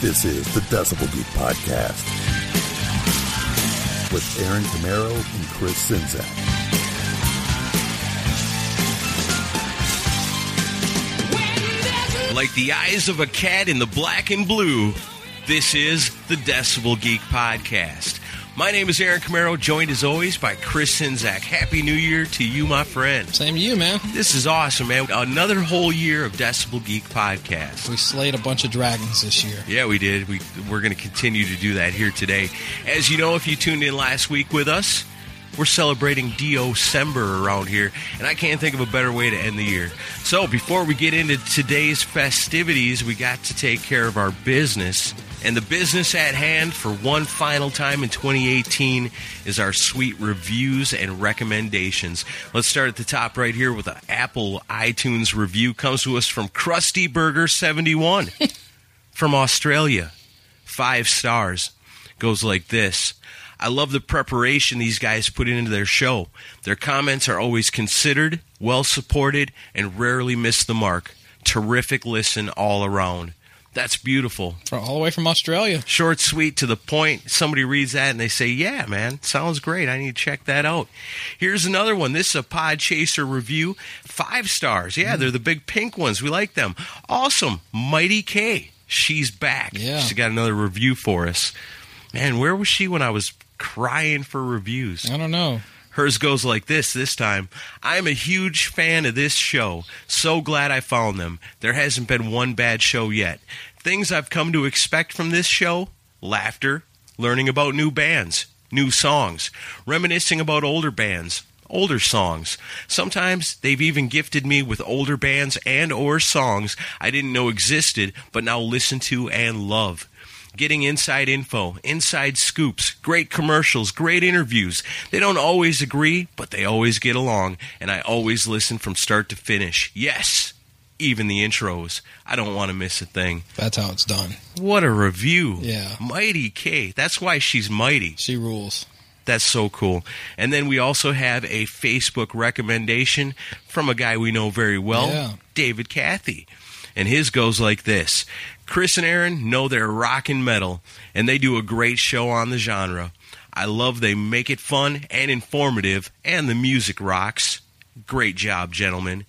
This is the Decibel Geek Podcast with Aaron Camaro and Chris Czynszak. Like the eyes of a cat in the black and blue, this is the Decibel Geek Podcast. My name is Aaron Camaro, joined as always by Chris Czynszak. Happy New Year to you, my friend. Same to you, man. This is awesome, man. Another whole year of Decibel Geek Podcast. We slayed a bunch of dragons this year. Yeah, we did. We, we're going to continue to do that here today. As you know, if you tuned in last week with us, we're celebrating December around here, and I can't think of a better way to end the year. So, before we get into today's festivities, we got to take care of our business. And the business at hand for one final time in 2018 is our sweet reviews and recommendations. Let's start at the top right here with an Apple iTunes review. Comes to us from Krusty Burger 71 from Australia. Five stars. Goes like this. I love the preparation these guys put into their show. Their comments are always considered, well supported, and rarely miss the mark. Terrific listen all around. That's beautiful. From, all the way from Australia. Short, sweet, to the point. Somebody reads that and they say, Yeah, man, sounds great. I need to check that out. Here's another one. This is a Podchaser review. Five stars. Yeah, mm. they're the big pink ones. We like them. Awesome. Mighty K. She's back. Yeah. She's got another review for us. Man, where was she when I was crying for reviews? I don't know. Hers goes like this this time. I'm a huge fan of this show. So glad I found them. There hasn't been one bad show yet. Things I've come to expect from this show laughter, learning about new bands, new songs, reminiscing about older bands, older songs. Sometimes they've even gifted me with older bands and or songs I didn't know existed but now listen to and love getting inside info, inside scoops, great commercials, great interviews. They don't always agree, but they always get along, and I always listen from start to finish. Yes, even the intros. I don't want to miss a thing. That's how it's done. What a review. Yeah. Mighty K. That's why she's mighty. She rules. That's so cool. And then we also have a Facebook recommendation from a guy we know very well, Yeah. David Cathy. And his goes like this Chris and Aaron know they're rock and metal, and they do a great show on the genre. I love they make it fun and informative, and the music rocks. Great job, gentlemen.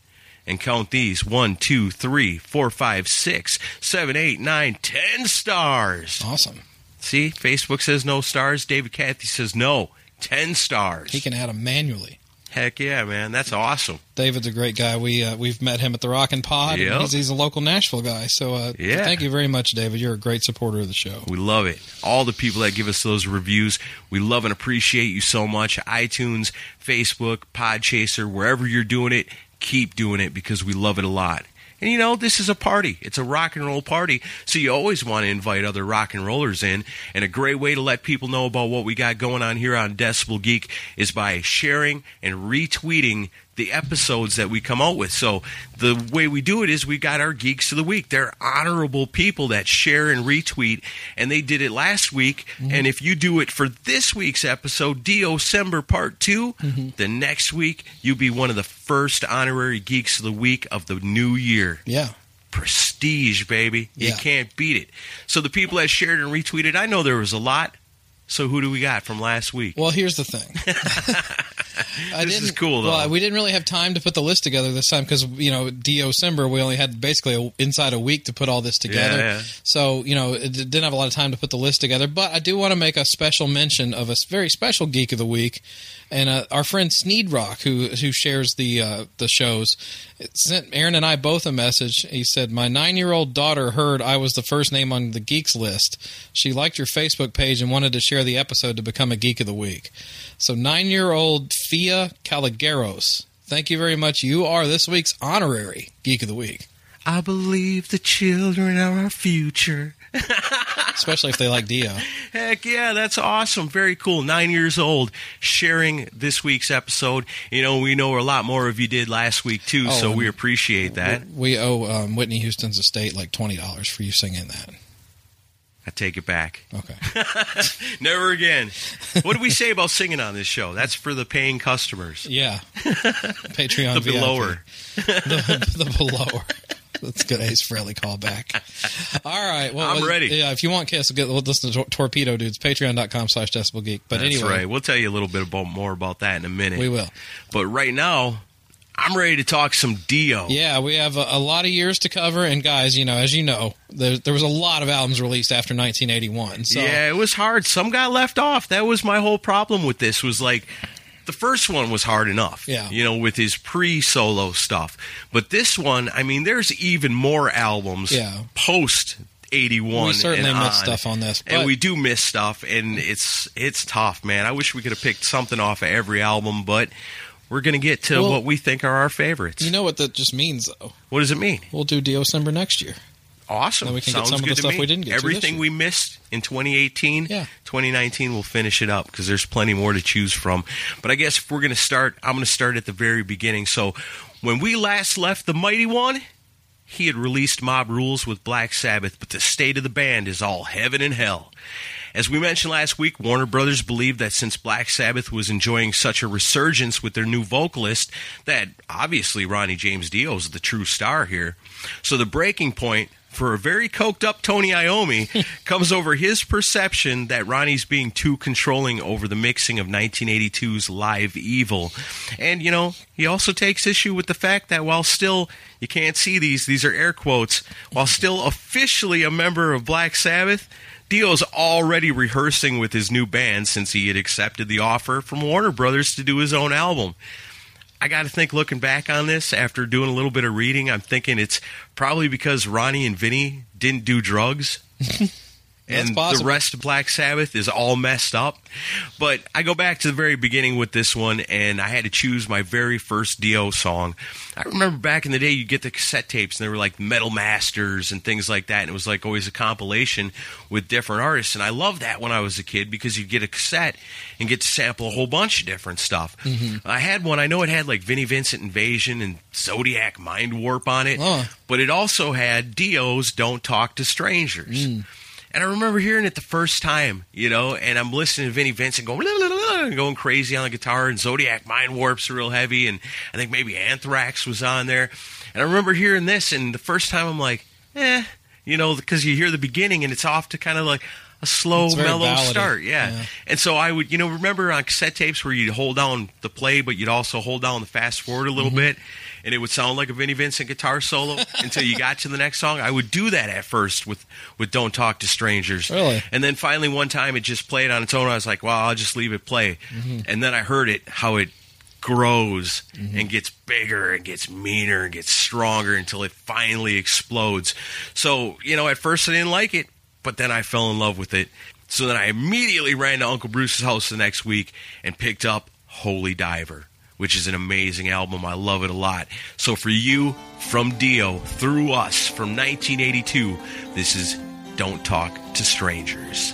And count these one, two, three, four, five, six, seven, eight, nine, ten stars. Awesome. See, Facebook says no stars. David Cathy says no. Ten stars. He can add them manually. Heck yeah, man. That's awesome. David's a great guy. We uh, we've met him at the Rockin' Pod. and Yep. He's, he's a local Nashville guy. So uh, Yeah. thank you very much, David. You're a great supporter of the show. We love it. All the people that give us those reviews, we love and appreciate you so much. iTunes, Facebook, Podchaser, wherever you're doing it, keep doing it because we love it a lot. And you know, this is a party. It's a rock and roll party. So you always want to invite other rock and rollers in. And a great way to let people know about what we got going on here on Decibel Geek is by sharing and retweeting the episodes that we come out with. So the way we do it is we got our geeks of the week. They're honorable people that share and retweet, and they did it last week. Mm-hmm. And if you do it for this week's episode, December Part 2 mm-hmm. the next week you'll be one of the first honorary geeks of the week of the new year. Yeah. Prestige, baby. You Yeah. can't beat it. So the people that shared and retweeted, I know there was a lot. So who do we got from last week? Well, here's the thing. I This is cool, though. Well, we didn't really have time to put the list together this time because you know December we only had basically a, inside a week to put all this together. Yeah, yeah. So you know it didn't have a lot of time to put the list together. But I do want to make a special mention of a very special geek of the week, and uh, our friend Sneed Rock who who shares the uh, the shows sent Aaron and I both a message. He said, "My nine year old daughter heard I was the first name on the geeks list. She liked your Facebook page and wanted to share the episode to become a geek of the week." So nine year old Fia Caligaros. Thank you very much. You are this week's honorary Geek of the Week, I believe the children are our future. especially if they like Dio. Heck yeah, that's awesome. Very cool. Nine years old, sharing this week's episode. You know, we know a lot more of you did last week too, Oh, so we appreciate that. We owe um, Whitney Houston's estate like twenty dollars for you singing that. I take it back. Okay. Never again. What do we say about singing on this show? That's for the paying customers. Yeah. Patreon The VIP. belower. the, the belower. That's a good Ace Frehley callback. All right. Well, I'm well, ready. Yeah, if you want Kiss, get, we'll listen to Tor- Torpedo Dudes. Patreon.com slash Decibel Geek. But That's anyway, right. We'll tell you a little bit about more about that in a minute. we will. But right now, I'm ready to talk some Dio. Yeah, we have a, a lot of years to cover. And guys, you know, as you know, there, there was a lot of albums released after 1981. So Yeah, it was hard. Some got left off. That was my whole problem with this. Was like the first one was hard enough. Yeah. You know, with his pre-solo stuff. But this one, I mean, there's even more albums Yeah. post 81 we certainly and missed stuff on this. But and we do miss stuff and it's it's tough man i wish we could have picked something off of every album but we're going to get to Well, what we think are our favorites you know what that just means, though? what does it mean We'll do December next year. Awesome Then we can get Sounds some of the stuff me. we didn't get to this everything we missed in 2018 Yeah. 2019 we'll finish it up because there's plenty more to choose from but i guess if we're going to start i'm going to start at the very beginning so when we last left the mighty one he had released Mob Rules with Black Sabbath, but the state of the band is all heaven and hell. As we mentioned last week, Warner Brothers believed that since Black Sabbath was enjoying such a resurgence with their new vocalist, that obviously Ronnie James Dio is the true star here. So the breaking point for a very coked up Tony Iommi comes over his perception that Ronnie's being too controlling over the mixing of 1982's Live Evil. And, you know, he also takes issue with the fact that while still, you can't see these, these are air quotes, while still officially a member of Black Sabbath, Dio's already rehearsing with his new band since he had accepted the offer from Warner Brothers to do his own album. I got to think, looking back on this after doing a little bit of reading, I'm thinking it's probably because Ronnie and Vinny didn't do drugs. and the rest of Black Sabbath is all messed up. But I go back to the very beginning with this one, and I had to choose my very first Dio song. I remember back in the day, you'd get the cassette tapes, and they were like Metal Masters and things like that, and it was like always a compilation with different artists. And I loved that when I was a kid because you'd get a cassette and get to sample a whole bunch of different stuff. Mm-hmm. I had one, I know it had like Vinnie Vincent Invasion and Zodiac Mindwarp on it, Oh. but it also had Dio's Don't Talk to Strangers. Mm. And I remember hearing it the first time, you know, and I'm listening to Vinnie Vincent going, and going crazy on the guitar, and Zodiac Mindwarps real heavy, and I think maybe Anthrax was on there. And I remember hearing this, and the first time I'm like, eh, you know, because you hear the beginning, and it's off to kind of like a slow, mellow start. Yeah. Yeah. And so I would, you know, remember on cassette tapes where you'd hold down the play, but you'd also hold down the fast forward a little Mm-hmm. bit, and it would sound like a Vinnie Vincent guitar solo until you got to the next song. I would do that at first with with "Don't Talk to Strangers." Really? And then finally, one time, it just played on its own. I was like, "Well, I'll just leave it play." And then I heard it how it grows and gets bigger and gets meaner and gets stronger until it finally explodes. So, you know, at first I didn't like it, but then I fell in love with it. So then I immediately ran to Uncle Bruce's house the next week and picked up Holy Diver, which is an amazing album. I love it a lot. So for you, from Dio, through us, from 1982, this is Don't Talk to Strangers.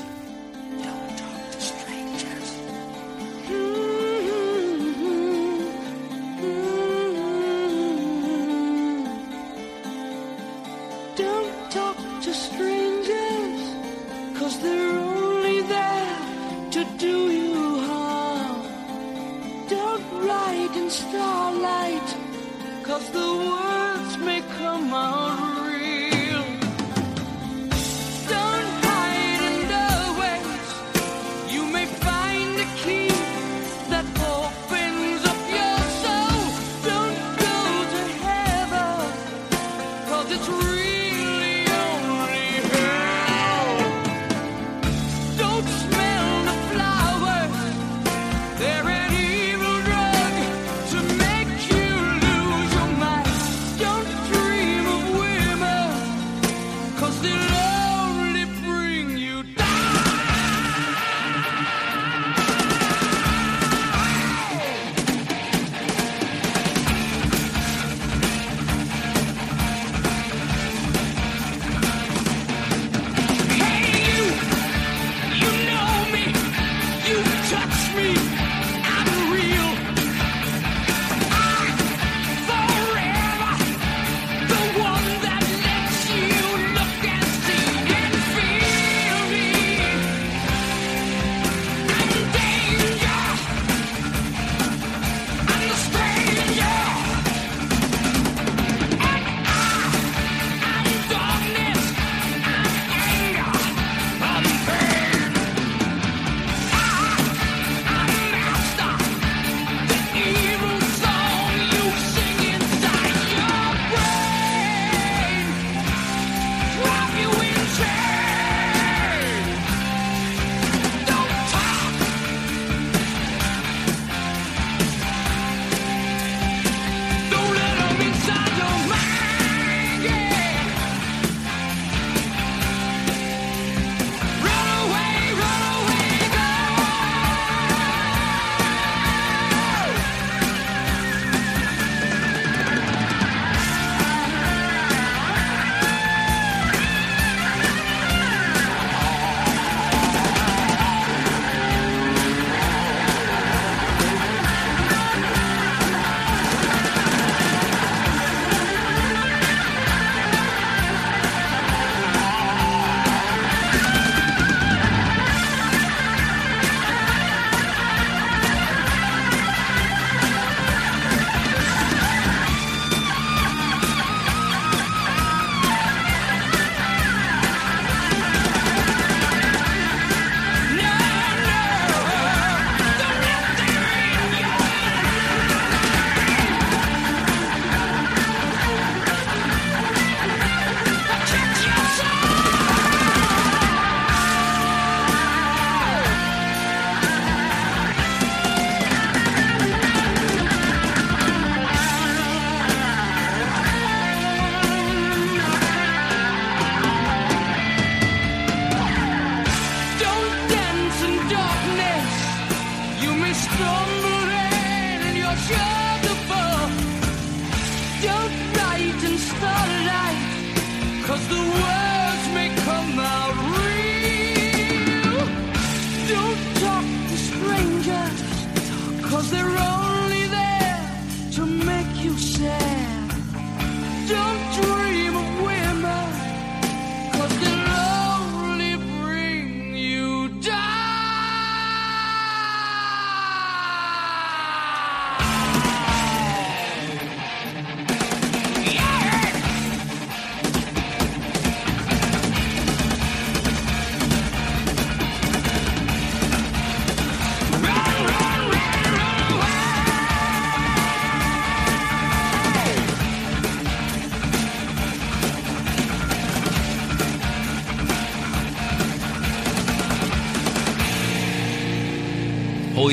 Cause the words may come out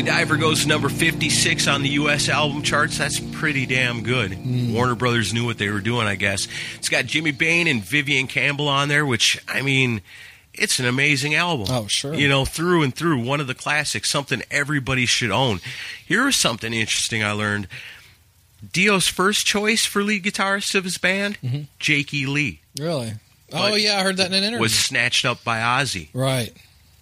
Holy Diver goes number 56 on the U.S. album charts. That's pretty damn good. Hmm. Warner Brothers knew what they were doing, I guess. It's got Jimmy Bain and Vivian Campbell on there, which, I mean, it's an amazing album. Oh, sure. You know, through and through, one of the classics, something everybody should own. Here's something interesting I learned. Dio's first choice for lead guitarist of his band, mm-hmm. Jake E. Lee, Really? Oh yeah, I heard that in an interview. was snatched up by Ozzy. right.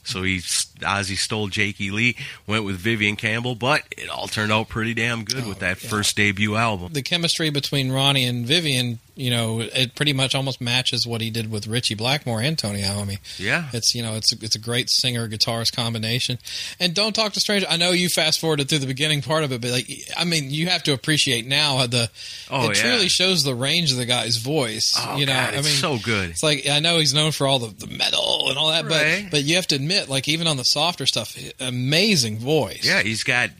So he Ozzy stole Jake E. Lee, went with Vivian Campbell, but it all turned out pretty damn good oh, with that first debut album. The chemistry between Ronnie and Vivian, you know, it pretty much almost matches what he did with Ritchie Blackmore and Tony Iommi. Yeah. It's you know it's a, it's a great singer guitarist combination, and don't talk to strangers. I know you fast forwarded through the beginning part of it, but like I mean, you have to appreciate now how the Oh, it yeah. truly shows the range of the guy's voice. Oh, you know, God, I mean, it's so good. It's like I know he's known for all the, the metal and all that, Right. but but you have to admit, like even on the softer stuff, amazing voice. Yeah, he's got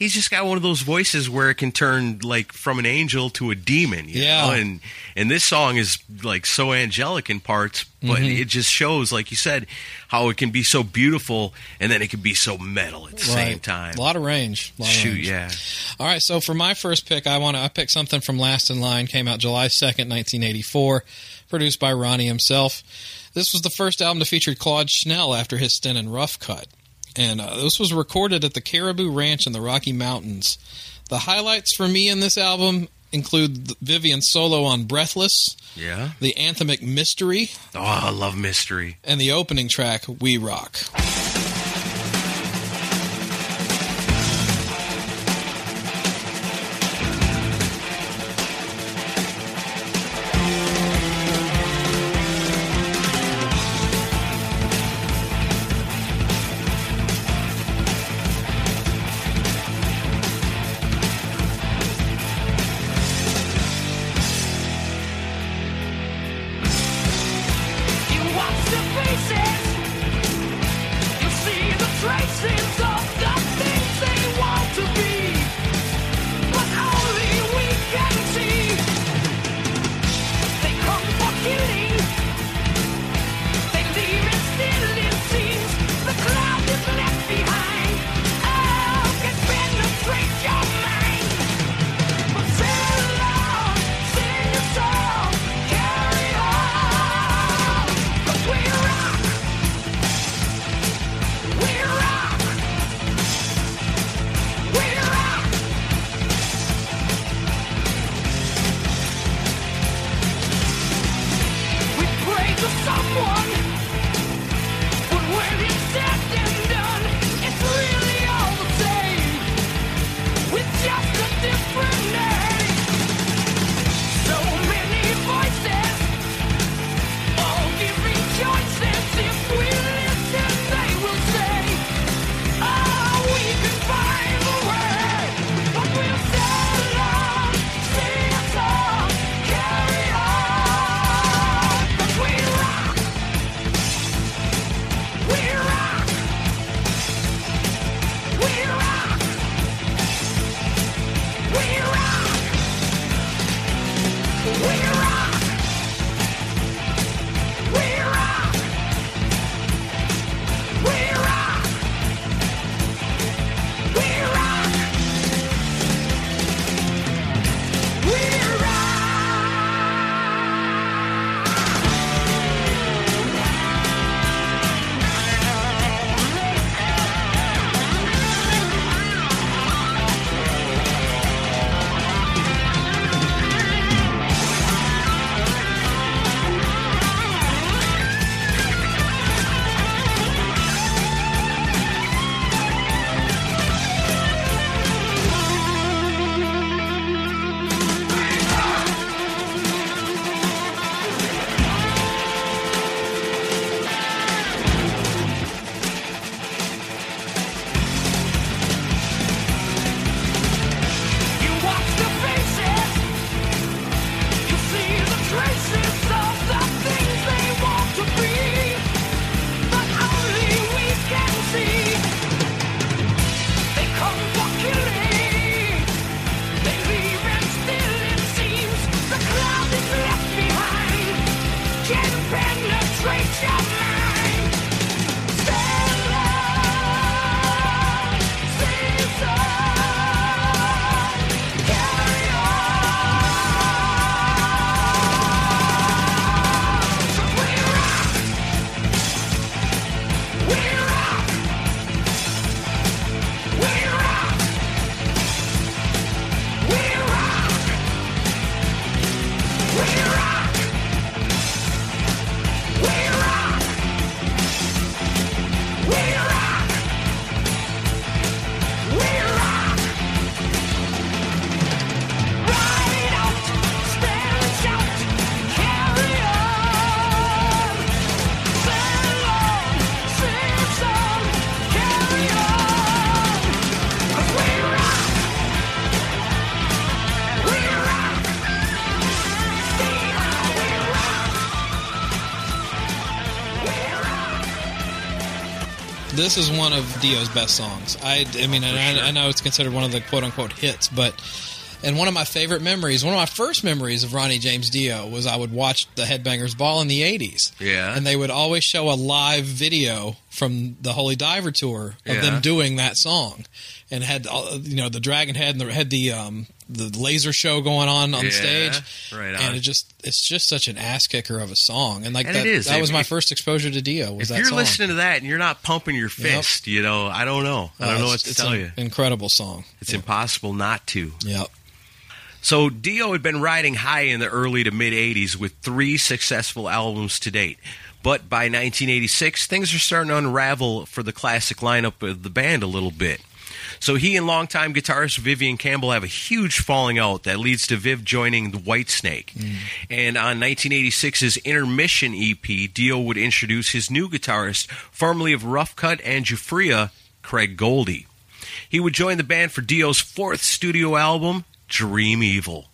he's just got one of those voices where it can turn like from an angel to a demon. You Yeah. know? and and this song is like so angelic in parts, but Mm-hmm. it just shows, like you said, how it can be so beautiful and then it can be so metal at the same time. A lot of range. Lot of Shoot, range. yeah. All right, so for my first pick, I want to I picked something from Last in Line. Came out July second, nineteen eighty four, produced by Ronnie himself. This was the first album to feature Claude Schnell after his stint in Rough Cutt, and uh, this was recorded at the Caribou Ranch in the Rocky Mountains. The highlights for me in this album include Vivian's solo on "Breathless," Yeah. the anthemic "Mystery," Oh, I love mystery. and the opening track "We Rock." This is one of Dio's best songs. I, I mean, I, I know it's considered one of the quote unquote hits, but and one of my favorite memories, one of my first memories of Ronnie James Dio was I would watch the Headbangers Ball in the '80s. Yeah. and they would always show a live video from the Holy Diver tour of Yeah. them doing that song, and had you know the Dragon Head and the, had the um, the laser show going on on Yeah, the stage, right on. and it just it's just such an ass kicker of a song, and like And that, it is. that was my if- first exposure to Dio. Was If that you're song. listening to that and you're not pumping your Yep. fist, you know, I don't know. I don't Uh, know what to tell you. Incredible song. It's impossible not to. Yep. So Dio had been riding high in the early to mid 80s with three successful albums to date. But by 1986, things are starting to unravel for the classic lineup of the band a little bit. So he and longtime guitarist Vivian Campbell have a huge falling out that leads to Viv joining the Whitesnake. Mm. And on 1986's Intermission EP, Dio would introduce his new guitarist, formerly of Rough Cutt and Giuffria, Craig Goldy. He would join the band for Dio's fourth studio album, Dream Evil.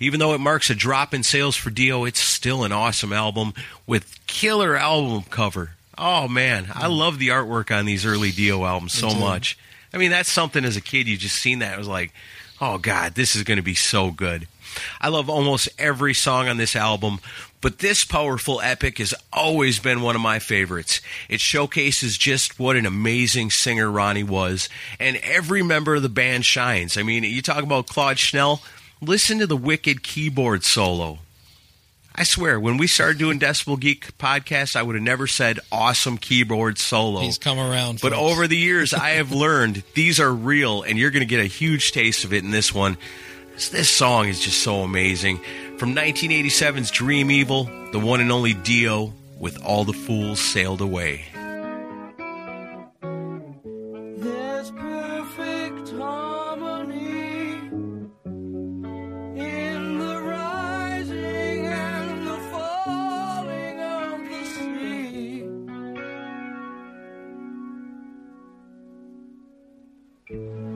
Even though it marks a drop in sales for Dio, it's still an awesome album with killer album cover. Oh man, I mm. love the artwork on these early Dio albums so much. I mean, that's something as a kid you just seen that it was like, oh god, this is going to be so good. I love almost every song on this album, but this powerful epic has always been one of my favorites. It showcases just what an amazing singer Ronnie was, and every member of the band shines. I mean, you talk about Claude Schnell, listen to the wicked keyboard solo. I swear, when we started doing Decibel Geek podcast, I would have never said awesome keyboard solo. He's come around. But folks. over the years, I have learned these are real, and you're going to get a huge taste of it in this one. This- This song is just so amazing. From 1987's Dream Evil, the one and only Dio, with All the Fools Sailed Away. And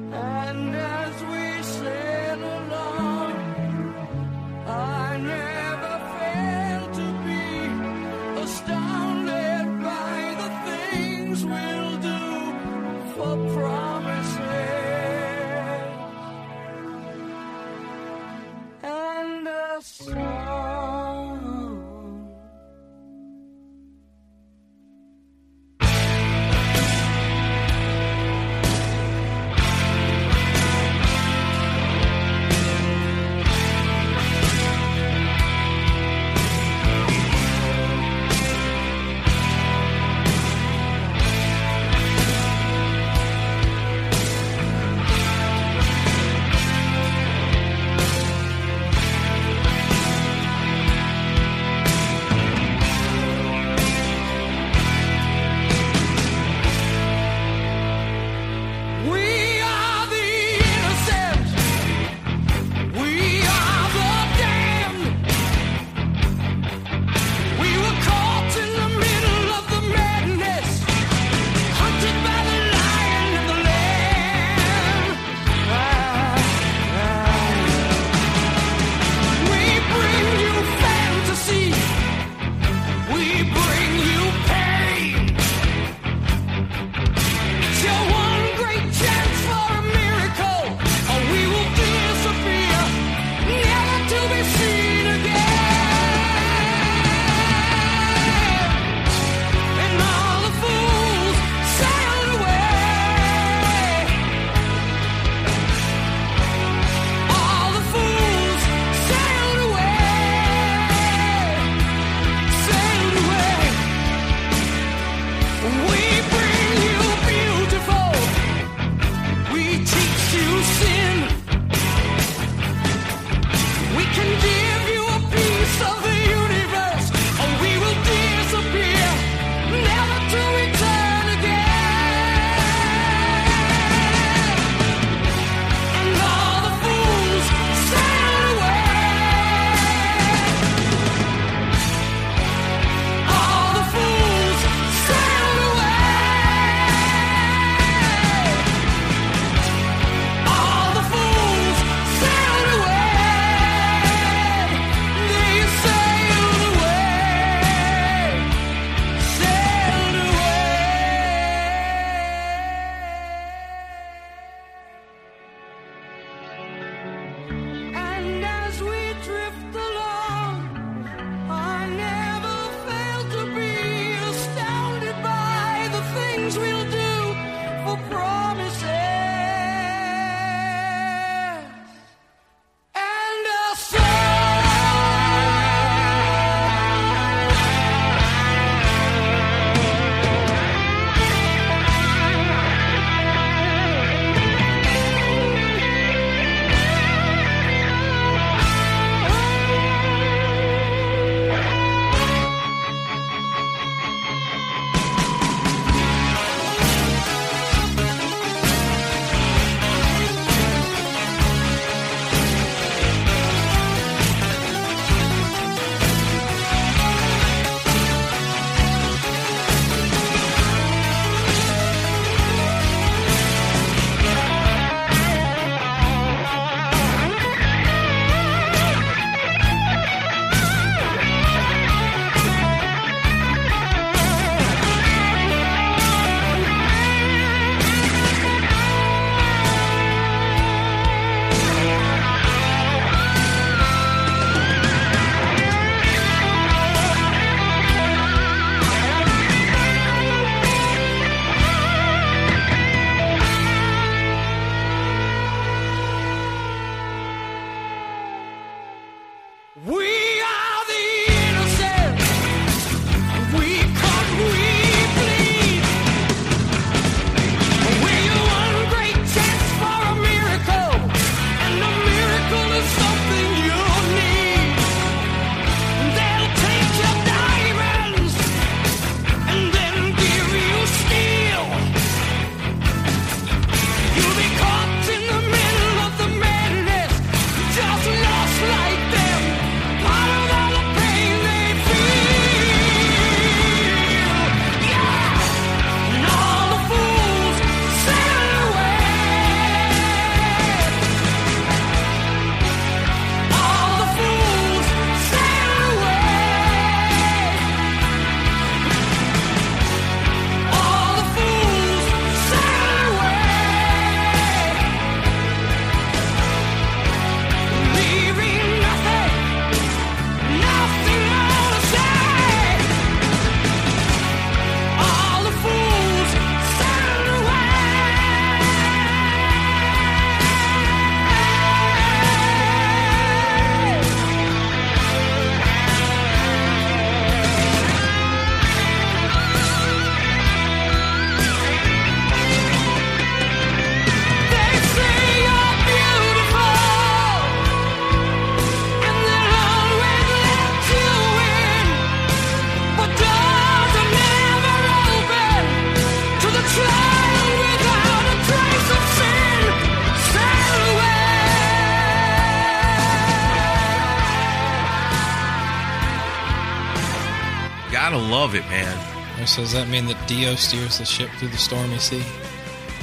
So does that mean that Dio steers the ship through the stormy sea?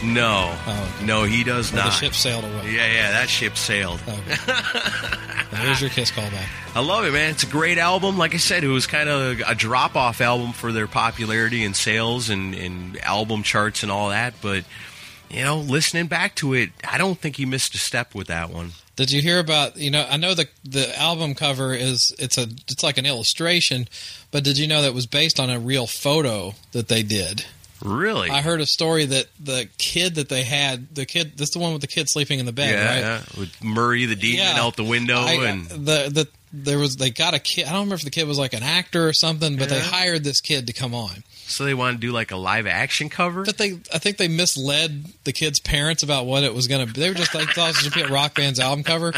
No, Oh, okay. no, he does Or not. the ship sailed away. Yeah, yeah, that ship sailed. Oh, okay. There's your kiss callback. I love it, man. It's a great album. Like I said, it was kind of a drop off album for their popularity and sales and, and album charts and all that. But, you know, listening back to it, I don't think he missed a step with that one. Did you hear about? You know, I know the the album cover is it's a it's like an illustration, but did you know that it was based on a real photo that they did? Really? I heard a story that the kid that they had, the kid, this is the one with the kid sleeping in the bed, yeah, right? yeah. With Murray the demon Yeah. out the window I- and the the there was they got a kid. I don't remember if the kid was like an actor or something, but they hired this kid to come on. So they want to do like a live action cover. But they, I think they misled the kid's parents about what it was going to be. They were just like thought it was going to be a rock band's album cover,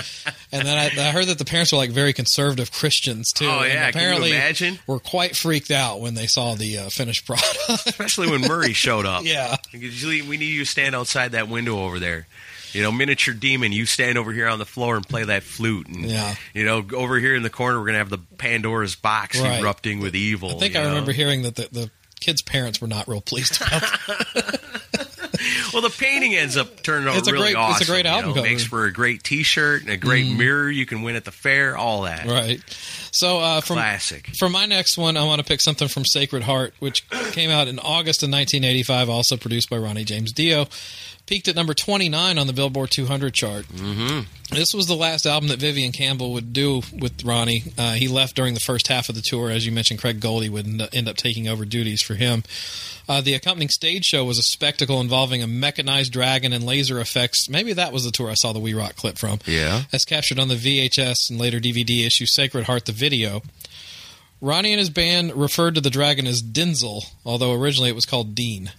and then I, I heard that the parents were like very conservative Christians too. Oh, yeah. Can you apparently imagine? were quite freaked out when they saw the uh, finished product. Especially when Murray showed up. yeah, Usually we need you to stand outside that window over there. You know, miniature demon, you stand over here on the floor and play that flute. And, Yeah. You know, over here in the corner, we're going to have the Pandora's box Right. erupting with evil. I think I know? remember hearing that the, the kid's parents were not real pleased about that. Well, the painting ends up turning out It's a really great- it's a awesome. great you album know, cover. Makes for a great T-shirt and a great mirror you can win at the fair. All that right. So uh, from classic. For my next one, I want to pick something from Sacred Heart, which came out in August of 1985, also produced by Ronnie James Dio. Peaked at number 29 on the Billboard 200 chart. Mm-hmm. This was the last album that Vivian Campbell would do with Ronnie. Uh, he left during the first half of the tour. As you mentioned, Craig Goldy would end- up taking over duties for him. Uh, the accompanying stage show was a spectacle involving a mechanized dragon and laser effects. Maybe that was the tour I saw the We Rock clip from. Yeah. As captured on the VHS and later DVD issue Sacred Heart the Video. Ronnie and his band referred to the dragon as Denzel, although originally it was called Dean.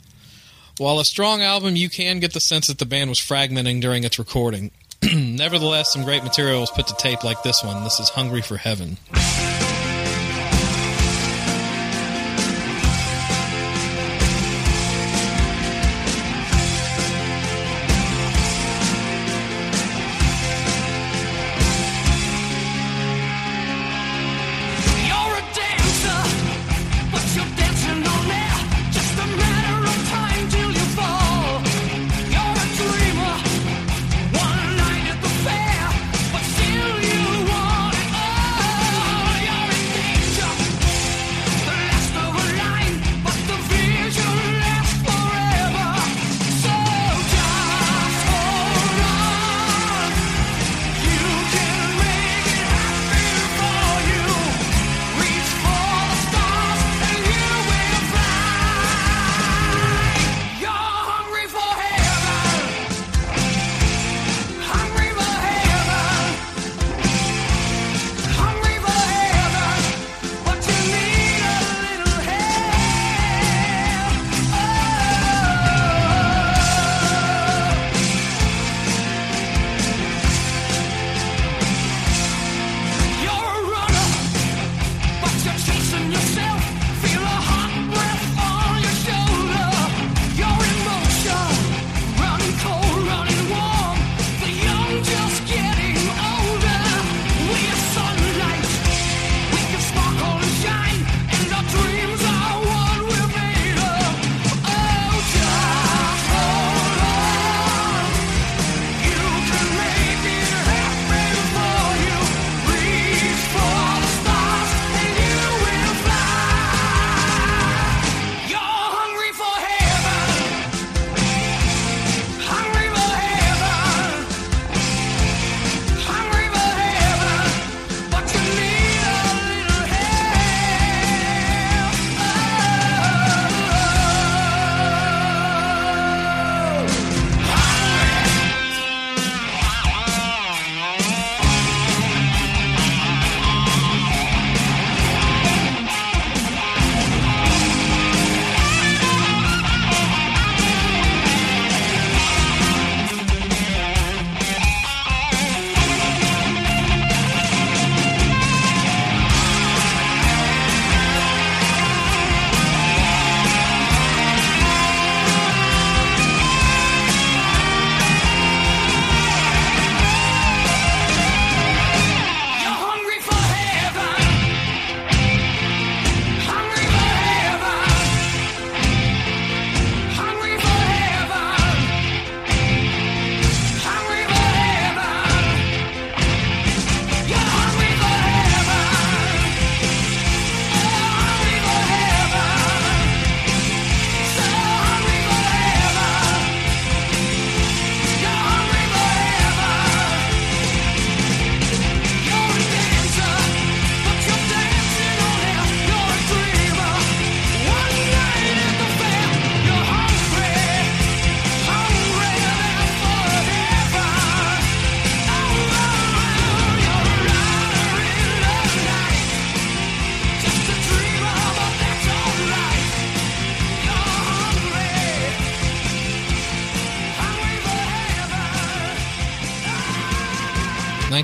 While a strong album, you can get the sense that the band was fragmenting during its recording. Nevertheless, some great material was put to tape like this one. This is Hungry for Heaven.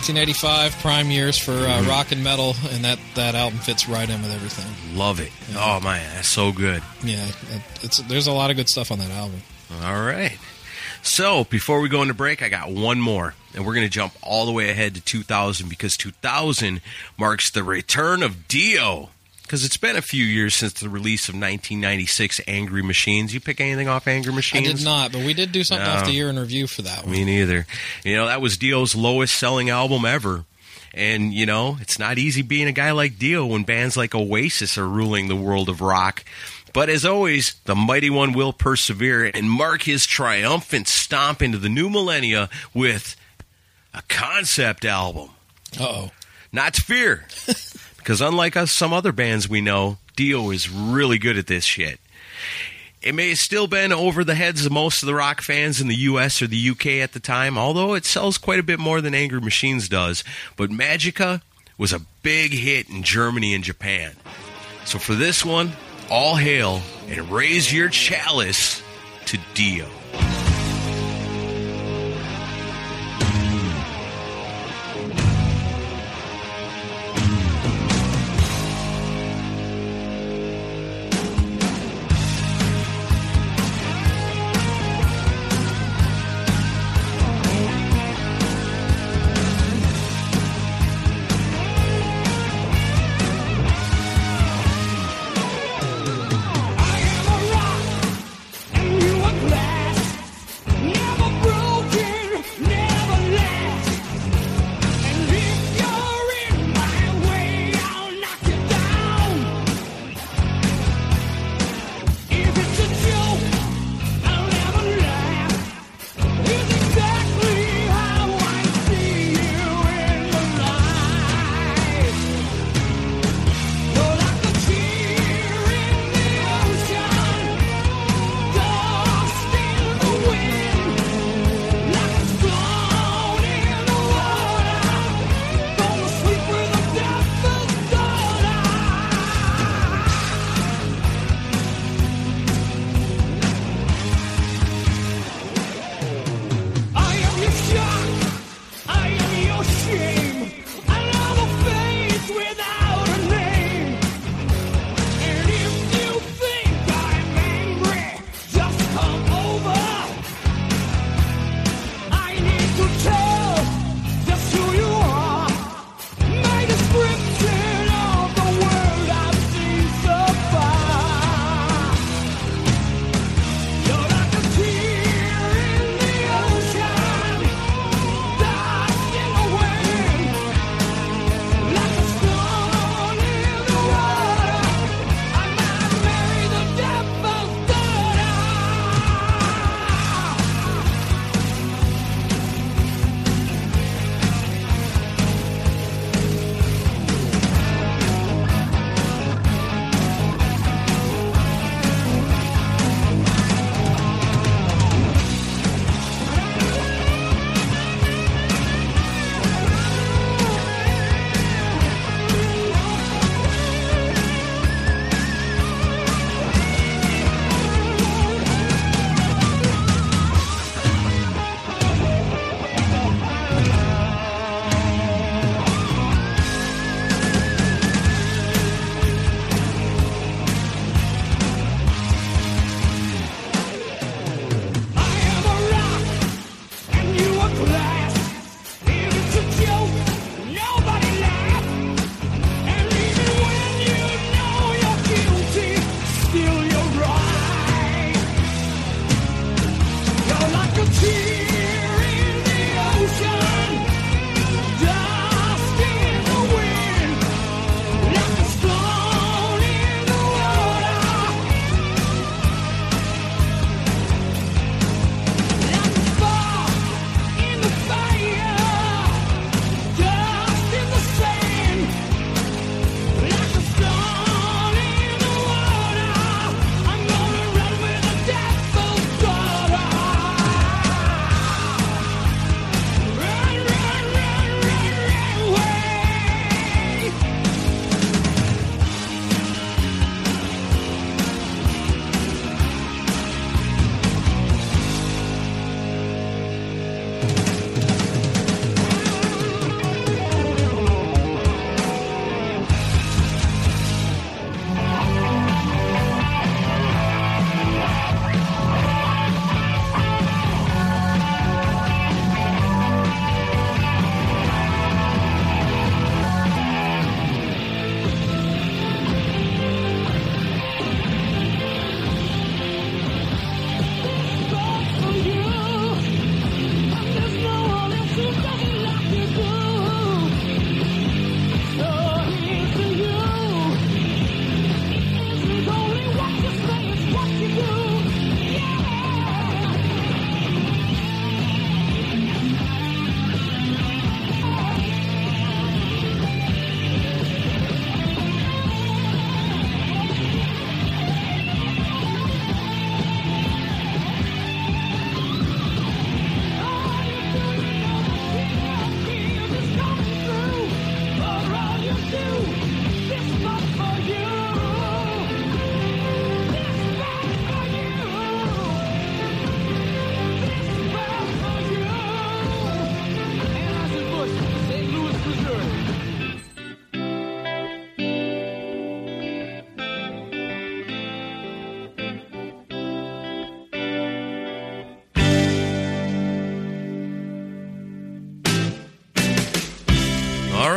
1985 prime years for uh, rock and metal, and that that album fits right in with everything. Love it. Oh man, that's so good. Yeah, it's there's a lot of good stuff on that album. All right. So before we go into break, I got one more, and we're going to jump all the way ahead to 2000 because 2000 marks the return of Dio. Because it's been a few years since the release of 1996 Angry Machines. You pick anything off Angry Machines? I did not, but we did do something No. off the year in review for that one. Me neither. You know, that was Dio's lowest selling album ever. And, you know, it's not easy being a guy like Dio when bands like Oasis are ruling the world of rock. But as always, the mighty one will persevere and mark his triumphant stomp into the new millennia with a concept album. Uh oh. Not to fear, because unlike us, some other bands we know, Dio is really good at this shit. It may have still been over the heads of most of the rock fans in the US or the UK at the time, although it sells quite a bit more than Angry Machines does. But Magica was a big hit in Germany and Japan. So for this one, all hail and raise your chalice to Dio.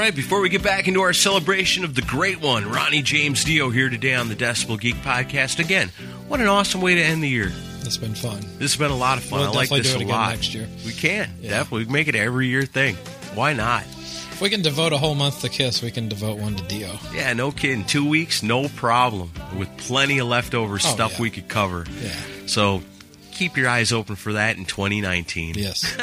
Right, before we get back into our celebration of the great one, Ronnie James Dio here today on the Decibel Geek Podcast. Again, what an awesome way to end the year. It's been fun. This has been a lot of fun. We'll I like this do a lot. next year. We can Yeah. definitely make it every year thing. Why not? If we can devote a whole month to Kiss, we can devote one to Dio. Yeah, no kidding. Two weeks, no problem. With plenty of leftover oh, stuff Oh, yeah. we could cover. Yeah. So keep your eyes open for that in 2019. Yes.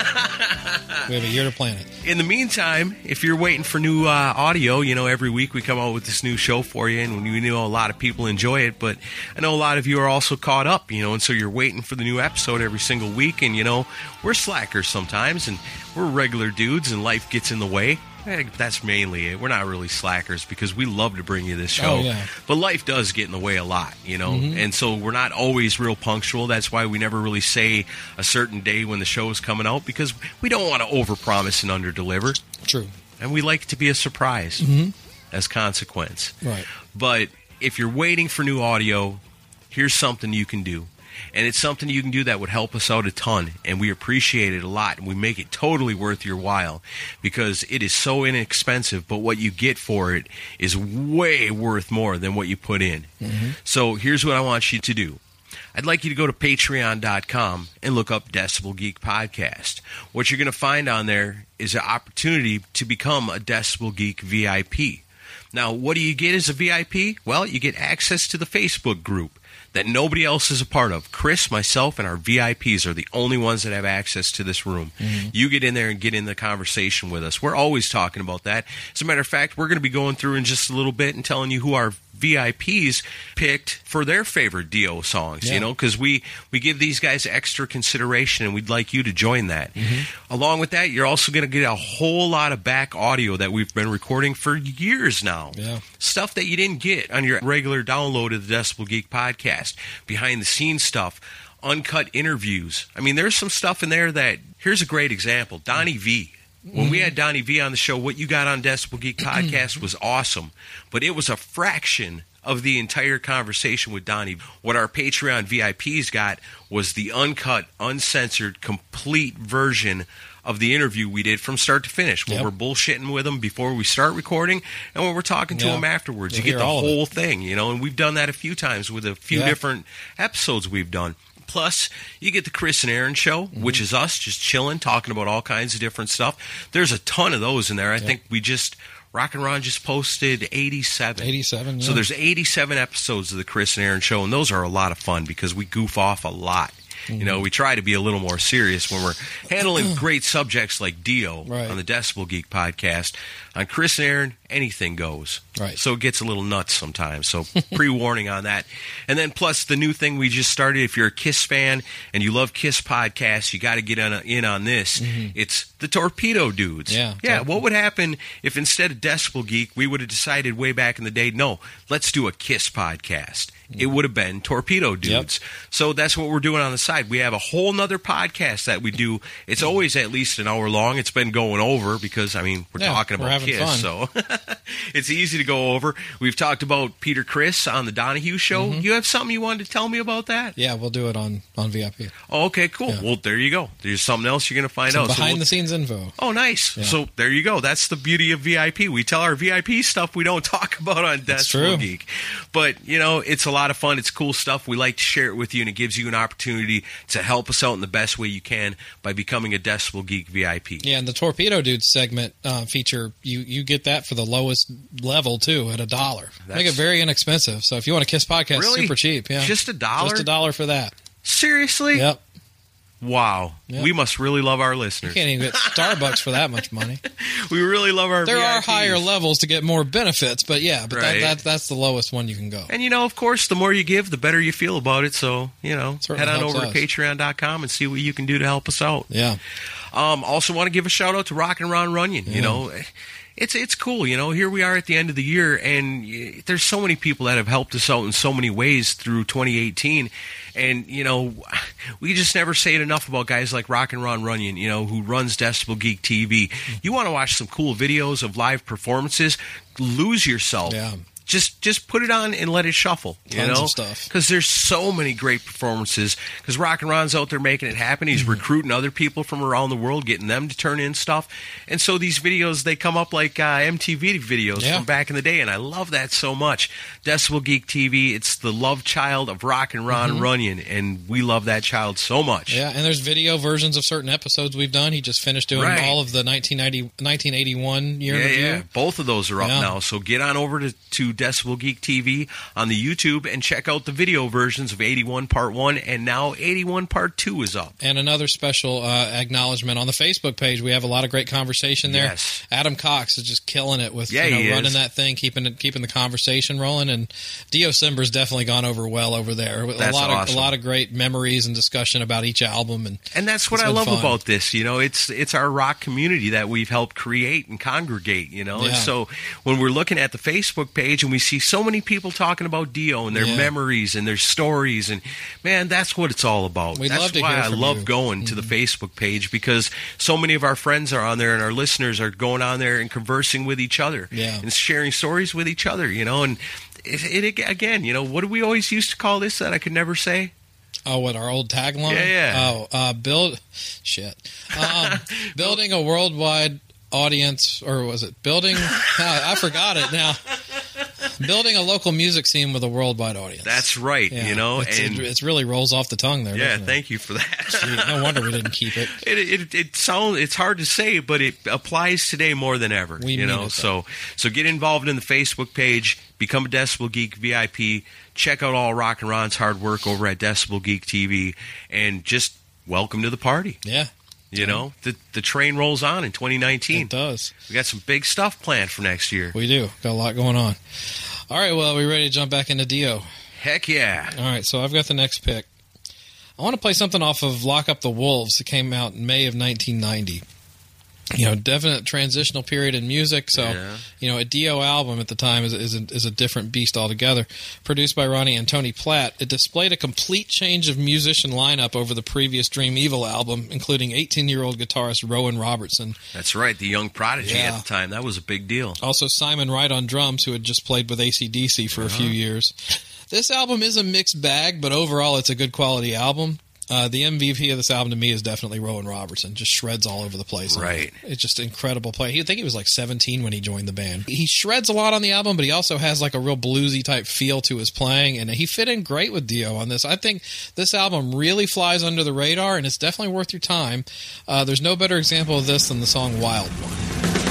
we have a year to plan it. In the meantime, if you're waiting for new uh, audio, you know, every week we come out with this new show for you, and we know a lot of people enjoy it, but I know a lot of you are also caught up, you know, and so you're waiting for the new episode every single week, and, you know, we're slackers sometimes, and we're regular dudes, and life gets in the way. Eh, That's mainly it. We're not really slackers because we love to bring you this show. Oh, yeah. But life does get in the way a lot, you know, and so we're not always real punctual. That's why we never really say a certain day when the show is coming out because we don't want to overpromise and underdeliver, True. and we like to be a surprise as consequence. Right. But if you're waiting for new audio, here's something you can do. And it's something you can do that would help us out a ton. And we appreciate it a lot. And we make it totally worth your while because it is so inexpensive. But what you get for it is way worth more than what you put in. Mm-hmm. So here's what I want you to do. I'd like you to go to patreon.com and look up Decibel Geek Podcast. What you're going to find on there is an opportunity to become a Decibel Geek VIP. Now, what do you get as a VIP? Well, you get access to the Facebook group that nobody else is a part of. Chris, myself, and our VIPs are the only ones that have access to this room. Mm-hmm. You get in there and get in the conversation with us. We're always talking about that. As a matter of fact, we're going to be going through in just a little bit and telling you who our VIPs picked for their favorite Dio songs, you know, because we, we give these guys extra consideration and we'd like you to join that. Mm-hmm. Along with that, you're also going to get a whole lot of back audio that we've been recording for years now. Yeah. Stuff that you didn't get on your regular download of the Decibel Geek podcast, behind the scenes stuff, uncut interviews. I mean, there's some stuff in there that, here's a great example Donnie V. When we had Donnie V on the show, what you got on Decibel Geek mm-hmm. podcast was awesome, but it was a fraction of the entire conversation with Donnie. What our Patreon VIPs got was the uncut, uncensored, complete version of the interview we did from start to finish. When Yep. we're bullshitting with them before we start recording, and when we're talking to Yeah. them afterwards, You'll you get hear the all of it. whole thing, you know. And we've done that a few times with a few Yeah. different episodes we've done. Plus, you get the Chris and Aaron show, Mm-hmm. which is us just chilling, talking about all kinds of different stuff. There's a ton of those in there. I think we just Rock and Ron just posted 87. 87, So there's 87 episodes of the Chris and Aaron show, and those are a lot of fun because we goof off a lot. You Mm-hmm. know, we try to be a little more serious when we're handling great subjects like Dio Right. on the Decibel Geek podcast. On Chris and Aaron, anything goes. Right. So it gets a little nuts sometimes. So pre warning on that. And then plus the new thing we just started. If you're a Kiss fan and you love Kiss podcasts, you got to get on in on this. It's the Torpedo Dudes. Mm-hmm. Yeah. Yeah. What would happen if instead of Decibel Geek, we would have decided way back in the day, no, let's do a Kiss podcast. It would have been Torpedo Dudes. So that's what we're doing on the side. We have a whole nother podcast that we do. It's always at least an hour long. It's been going over because I mean we're Yeah, talking we're about Kiss, fun. so it's easy to go over. We've talked about Peter Criss on the Donahue show. Mm-hmm. You have something you wanted to tell me about that? Yeah, we'll do it on on VIP. Oh, okay, cool. Yeah. Well, there you go. There's something else you're going to find Some out. So behind we'll- the scenes info. Oh, nice. Yeah. So there you go. That's the beauty of VIP. We tell our VIP stuff we don't talk about on Decibel. Geek. But, you know, it's a lot of fun. It's cool stuff. We like to share it with you, and it gives you an opportunity to help us out in the best way you can by becoming a Decibel Geek VIP. Yeah, and the Torpedo Dude segment uh, feature you you get that for the lowest level too at a dollar. Make it very inexpensive. So if you want a Kiss podcast, Really? super cheap. Yeah, Just a dollar? Just a dollar for that. Seriously? Yep. Wow. Yep. We must really love our You listeners. can't even get Starbucks for that much money. We really love our There are higher levels to get more benefits, but yeah, but Right. that, that that's the lowest one you can go. And you know, of course, the more you give, the better you feel about it. So, you know, Certainly head on over us. to patreon.com and see what you can do to help us out. Yeah, Um, also, want to give a shout out to Rock and Ron Runyon. You know, it's it's cool, you know. Here we are at the end of the year, and there's so many people that have helped us out in so many ways through 2018, and you know, we just never say it enough about guys like Rock and Ron Runyon, you know, who runs Decibel Geek TV. Mm-hmm. You want to watch some cool videos of live performances? Lose yourself. Yeah. Just just put it on and let it shuffle. You Tons know, stuff. because there's so many great performances. Because Rock and Ron's out there making it happen. He's recruiting other people from around the world, getting them to turn in stuff. And so these videos they come up like uh, MTV videos Yeah. from back in the day, and I love that so much. Decibel Geek TV, it's the love child of Rock and Ron Runyon, and we love that child so much. Yeah, and there's video versions of certain episodes we've done. He just finished doing Right. all of the 1990, 1981 year Yeah, review. yeah. Both of those are up Yeah. now. So get on over to, to Decibel Geek TV on the YouTube and check out the video versions of 81 Part 1, and now 81 Part 2 is up. And another special uh, acknowledgement on the Facebook page. We have a lot of great conversation there. Yes. Adam Cox is just killing it with Yeah, you know, running is. that thing, keeping it, keeping the conversation rolling. And Dio Simber's definitely gone over well over there. A That's lot of awesome. a lot of great memories and discussion about each album. And And that's what I love fun. about this. You know, it's it's our rock community that we've helped create and congregate. You know, and so when we're looking at the Facebook page and we see so many people talking about Dio and their Yeah. memories and their stories, and man, that's what it's all about. We'd that's love to why I love you. Mm-hmm. going to the Facebook page because so many of our friends are on there and our listeners are going on there and conversing with each other Yeah. and sharing stories with each other. You know, and it, it again, you know, what do we always used to call this that I could never say? oh, what our old tagline? Yeah, yeah. Oh, uh, build shit. Um, building a worldwide audience, or was it building? I I forgot it now. Building a local music scene with a worldwide audience. That's right. Yeah. You know, It's- and it, it's really rolls off the tongue there. yeah, thank you for that. Gee, no wonder we didn't keep it. It, it it sounds it's hard to say, but it applies today more than ever. We you mean know, it, so so get involved in the Facebook page, become a Decibel Geek VIP, check out all Rock and Ron's hard work over at Decibel Geek TV, and just welcome to the party. Yeah, You know, the the train rolls on in 2019. it does. We got some big stuff planned for next year. We do. Got a lot going on. All right, well, are we ready to jump back into Dio? Heck yeah! All right, so I've got the next pick. I want to play something off of Lock Up the Wolves that came out in May of 1990. You know, definite transitional period in music. So, Yeah. you know, a Dio album at the time is, is, a, is a different beast altogether. Produced by Ronnie and Tony Platt, it displayed a complete change of musician lineup over the previous Dream Evil album, including 18 year old guitarist Rowan Robertson. That's right. The young prodigy Yeah. at the time that was a big deal. Also, Simon Wright on drums, who had just played with ACDC for a few uh-huh. years. This album is a mixed bag, but overall, it's a good quality album. Uh, the MVP of this album to me is definitely Rowan Robertson. Just shreds all over the place. Right. It's just incredible play. He, I think he was like 17 when he joined the band. He shreds a lot on the album, but he also has like a real bluesy type feel to his playing, and he fit in great with Dio on this. I think this album really flies under the radar, and it's definitely worth your time. Uh, there's no better example of this than the song Wild One.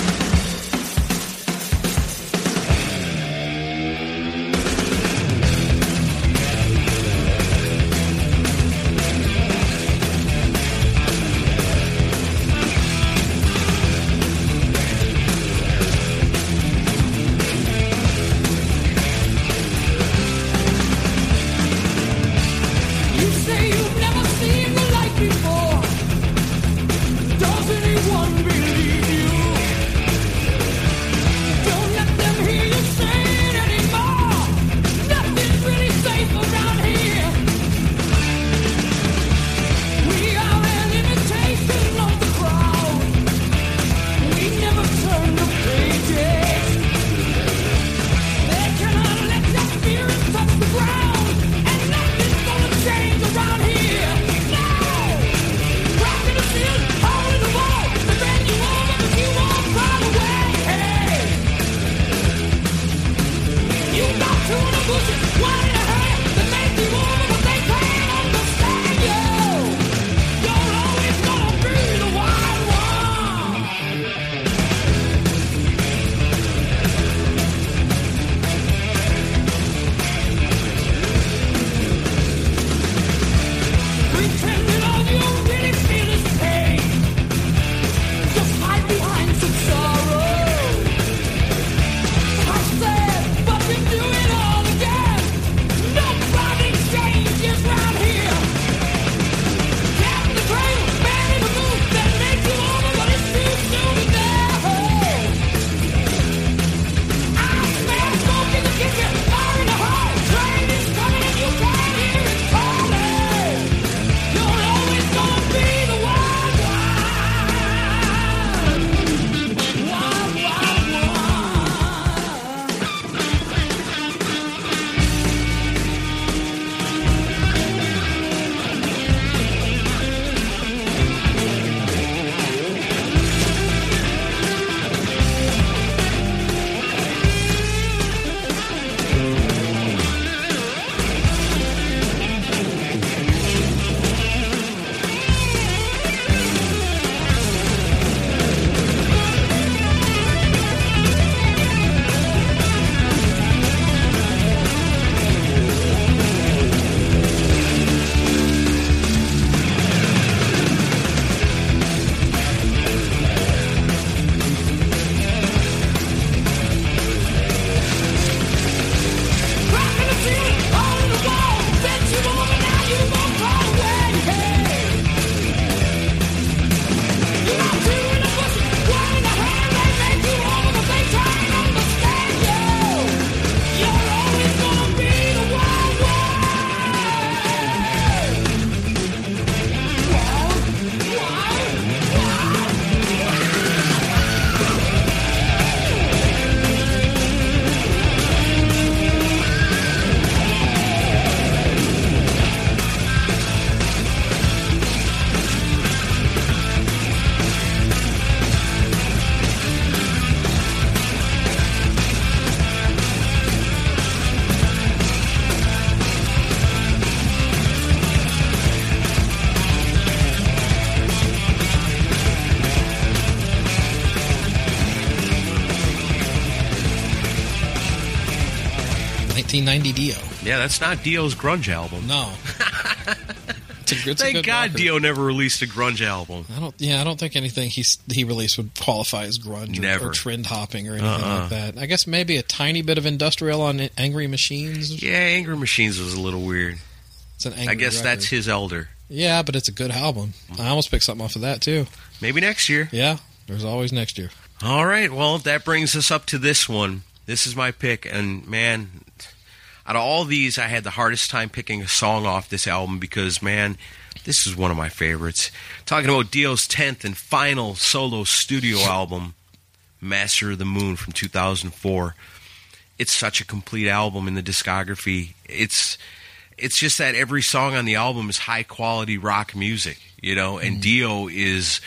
That's not Dio's grunge album. No. It's a, it's a Thank good God rocker. Dio never released a grunge album. I don't. Yeah, I don't think anything he he released would qualify as grunge or, Never. or trend hopping or anything Uh-uh. like that. I guess maybe a tiny bit of industrial on Angry Machines. Yeah, Angry Machines was a little weird. It's an angry I guess that's his elder. Yeah, but it's a good album. I almost picked something off of that too. Maybe next year. Yeah, there's always next year. All right, well, that brings us up to this one. This is my pick, and man, out of all these, I had the hardest time picking a song off this album because, man, this is one of my favorites. Talking about Dio's 10th and final solo studio album, Master of the Moon from 2004. It's such a complete album in the discography. It's it's just that every song on the album is high quality rock music, you know, and mm. Dio is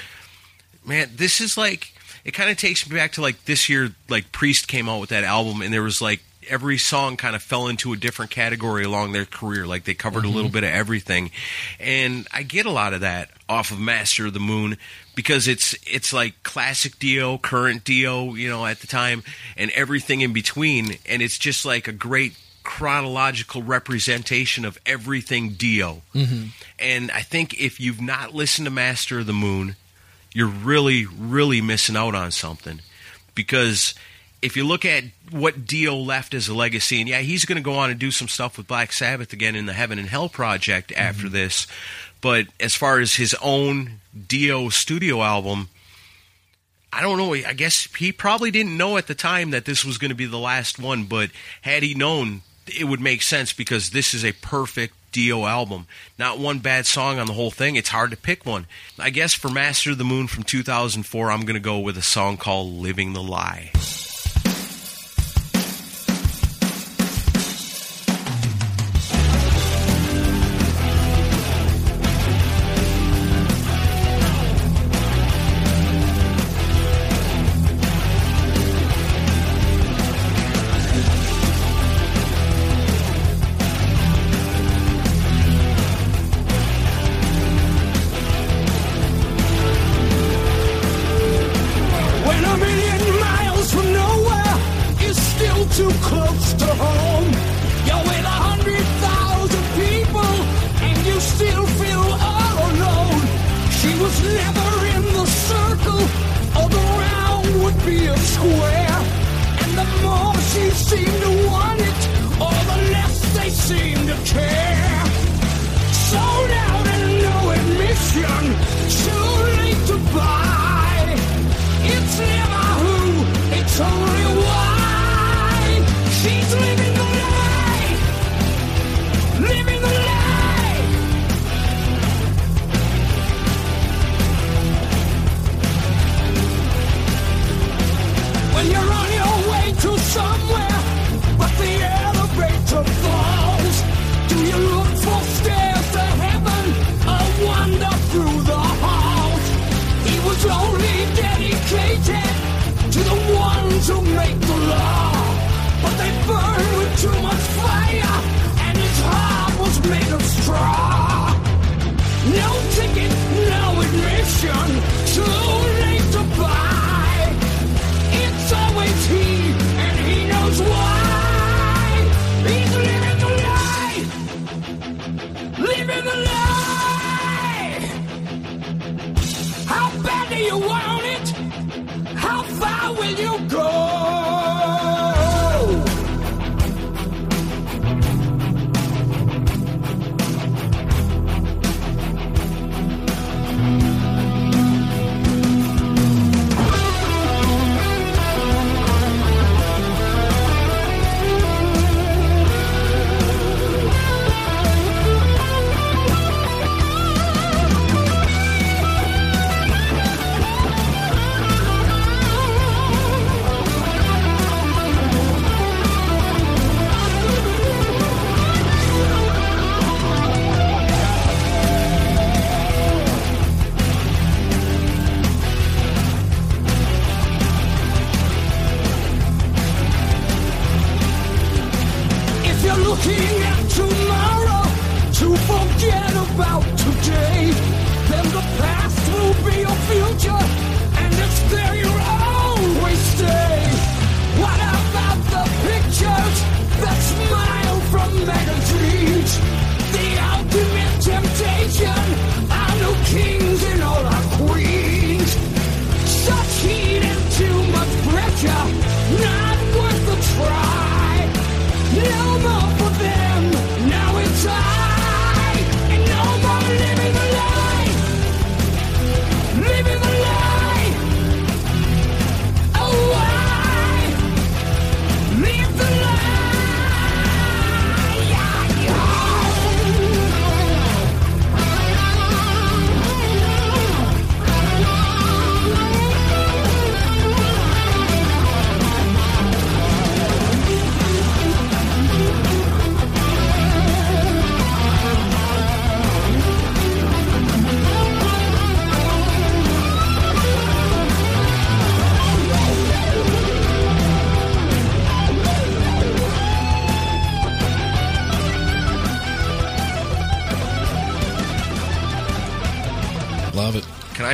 man, this is like it kind of takes me back to like this year like Priest came out with that album and there was like every song kind of fell into a different category along their career like they covered a mm-hmm. little bit of everything and I get a lot of that off of Master of the Moon because it's it's like classic Dio, current Dio, you know, at the time and everything in between and it's just like a great chronological representation of everything Dio. Mm-hmm. And I think if you've not listened to Master of the Moon, you're really, really missing out on something. Because if you look at what Dio left as a legacy, and yeah, he's going to go on and do some stuff with Black Sabbath again in the Heaven and Hell project mm-hmm. after this. But as far as his own Dio studio album, I don't know. I guess he probably didn't know at the time that this was going to be the last one, but had he known, it would make sense because this is a perfect Dio album. Not one bad song on the whole thing. It's hard to pick one. I guess for Master of the Moon from 2004, I'm going to go with a song called Living the Lie.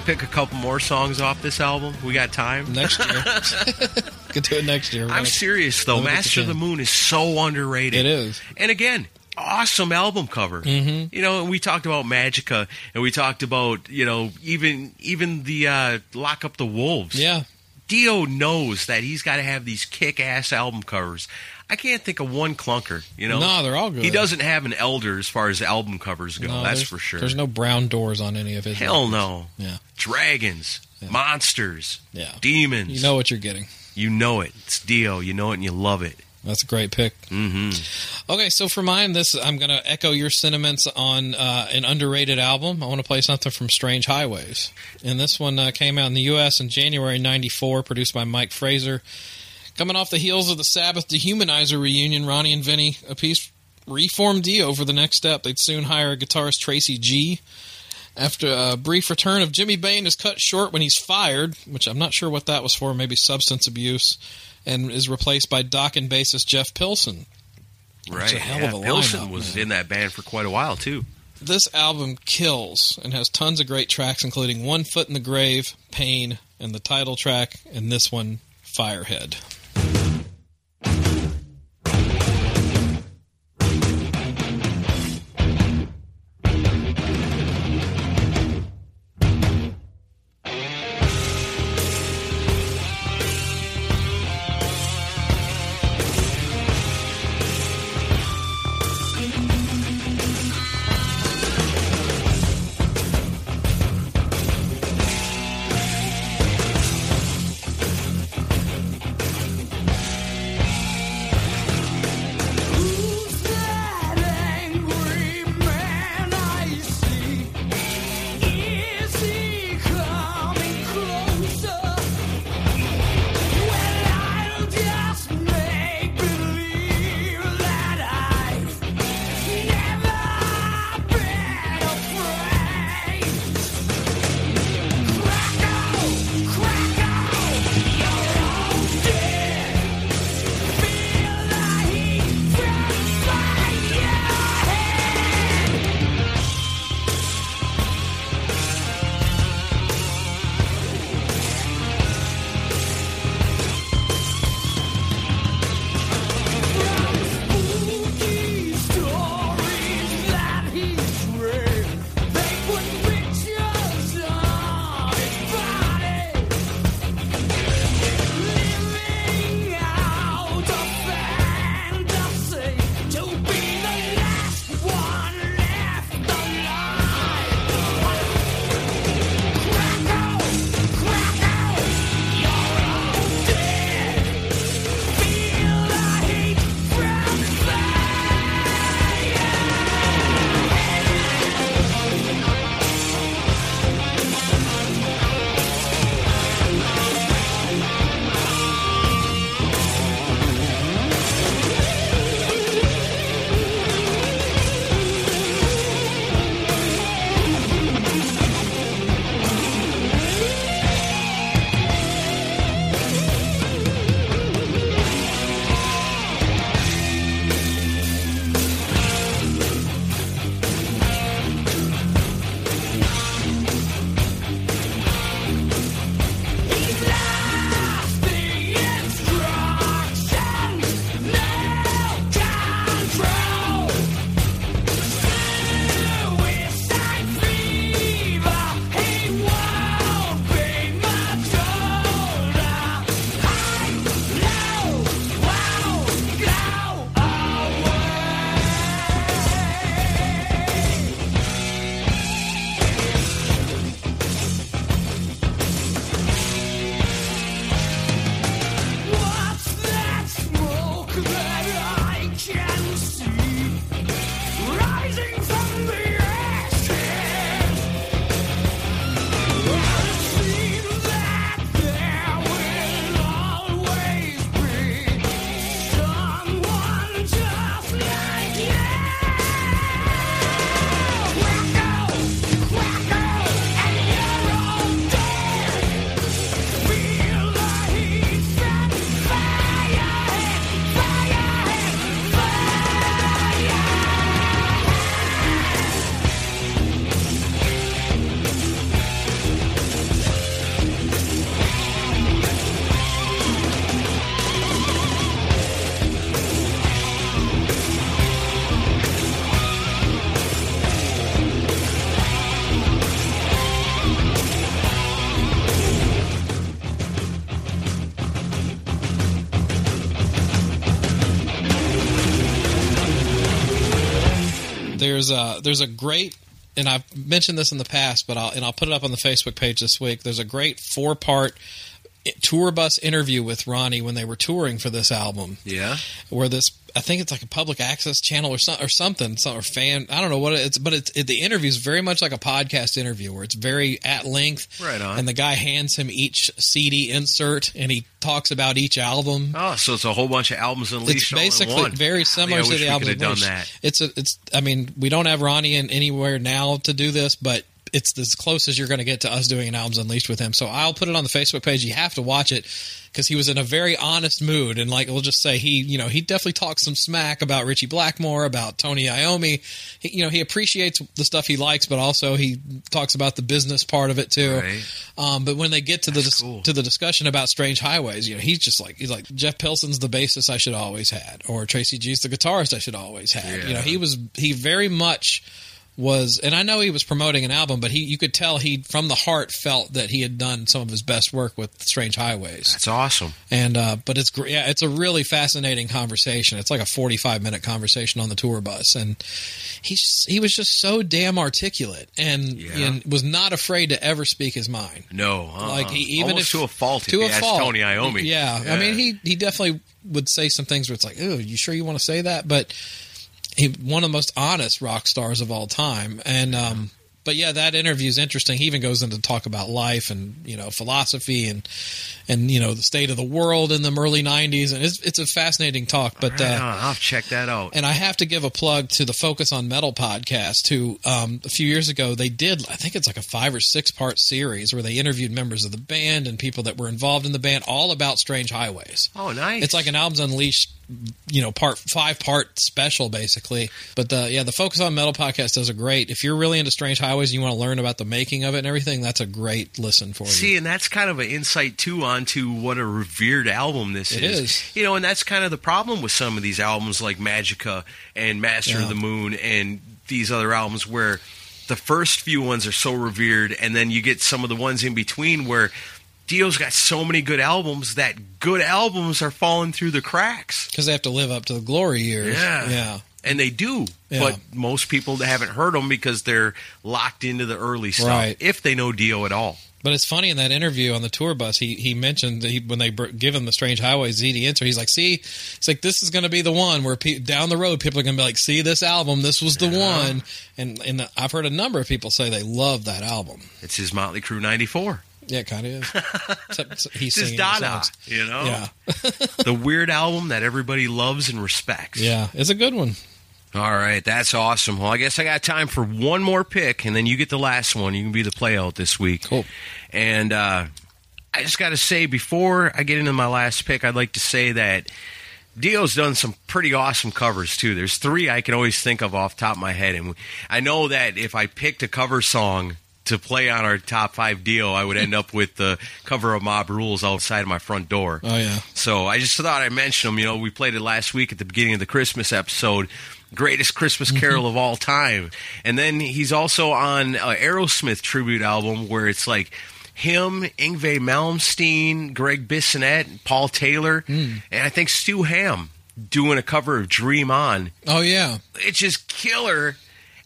Pick a couple more songs off this album? We got time. Next year, could do it next year. I'm serious though. Master of the Moon is so underrated. It is. And again, awesome album cover. Mm-hmm. You know, and we talked about Magica, and we talked about you know even even the uh, Lock Up the Wolves. Yeah, Dio knows that he's got to have these kick-ass album covers. I can't think of one clunker. You know, No, they're all good. He doesn't have an elder as far as album covers go. No, that's for sure. There's no brown doors on any of his. hell records. no. Yeah, Dragons, monsters, yeah. demons. You know what you're getting. You know it. It's Dio. You know it, and you love it. That's a great pick. hmm Okay, so for mine, this I'm going to echo your sentiments on uh, an underrated album. I want to play something from Strange Highways, and this one uh, came out in the U.S. in January '94, produced by Mike Fraser. Coming off the heels of the Sabbath Dehumanizer reunion, Ronnie and Vinny Appice reformed Dio for the next step. They'd soon hire guitarist Tracy G. After a brief return of Jimmy Bain is cut short when he's fired, which I'm not sure what that was for, maybe substance abuse, and is replaced by Dokken bassist Jeff Pilson. Right. a hell yeah. of a Pilson was man. in that band for quite a while too. this album kills and has tons of great tracks, including One Foot in the Grave, Pain, and the title track, and this one, Firehead. There's a there's a great and I've mentioned this in the past, but I'll and I'll put it up on the Facebook page this week. There's a great four part tour bus interview with Ronnie when they were touring for this album, Yeah. where this I think it's like a public access channel or some, or something, some, or fan. I don't know what it is, but it's it, the interview is very much like a podcast interview where it's very at length. Right on. And the guy hands him each CD insert, and he talks about each album. Oh, so it's a whole bunch of albums unleashed It's all in basically very similar to the album. done that. It's a, it's. I mean, we don't have Ronnie in anywhere now to do this, but it's as close as you're going to get to us doing an albums unleashed with him. So I'll put it on the Facebook page. You have to watch it because he was in a very honest mood, and like we'll just say he, you know, he definitely talks some smack about Ritchie Blackmore, about Tony Iommi. He, you know, he appreciates the stuff he likes, but also he talks about the business part of it too. Right. Um, but when they get to the That's dis- cool. to the discussion about Strange Highways, you know, he's just like he's like Jeff Pilson's the bassist I should always had, or Tracy G's the guitarist I should always had. You know, he was he very much was, and I know he was promoting an album, but he you could tell he from the heart felt that he had done some of his best work with Strange Highways. That's awesome. And uh, but it's great. Yeah, it's a really fascinating conversation. It's like a forty-five minute conversation on the tour bus, and he's he was just so damn articulate and, Yeah. and was not afraid to ever speak his mind. No, uh-uh. Like he, even Almost if to a fault. to a fault. Tony Iommi. Yeah. I mean he he definitely would say some things where it's like, oh, you sure you want to say that? But he one of the most honest rock stars of all time, and um, but yeah, that interview is interesting. He even goes into talk about life and you know philosophy and and you know the state of the world in the early '90s, and it's it's a fascinating talk. But Right uh. I'll check that out. and I have to give a plug to the Focus on Metal podcast, who um, a few years ago they did, I think it's like a five or six part series where they interviewed members of the band and people that were involved in the band, all about Strange Highways. oh, nice. It's like an Albums Unleashed, you know, part five part special basically. But the yeah, the Focus on Metal podcast does a great. If you're really into Strange Highways and you want to learn about the making of it and everything, that's a great listen for you. See, and that's kind of an insight too onto what a revered album this It is. is. You know, and that's kind of the problem with some of these albums like Magica and Master Yeah. of the Moon and these other albums where the first few ones are so revered and then you get some of the ones in between where Dio's got so many good albums that good albums are falling through the cracks. because they have to live up to the glory years. Yeah. yeah. And they do, Yeah. but most people haven't heard them because they're locked into the early stuff. Right. If they know Dio at all, But it's funny in that interview on the tour bus, he he mentioned that he, when they br- give him the Strange Highways ZD intro, he's like, "See, it's like this is going to be the one where pe- down the road people are going to be like, see this album, this was the one." And and I've heard a number of people say they love that album. it's his Motley Crue '94. Yeah, it kind of is. Except he's It's singing the Dada, you know. Yeah, the weird album that everybody loves and respects. yeah, it's a good one. All right, that's awesome. Well, I guess I got time for one more pick, and then you get the last one. You can be the play out this week. Cool. And uh, I just got to say, before I get into my last pick, I'd like to say that Dio's done some pretty awesome covers too. There's three I can always think of off the top of my head, and I know that if I picked a cover song to play on our top five deal, I would end up with the cover of Mob Rules outside of my front door. Oh yeah, So I just thought I'd mention them. You know, we played it last week at the beginning of the Christmas episode. Greatest Christmas mm-hmm. Carol of all time. And then he's also on a Aerosmith tribute album where it's like him, Yngwie Malmsteen, Gregg Bissonette, Paul Taylor, hmm. and I think Stu Hamm doing a cover of Dream On. oh yeah. It's just killer.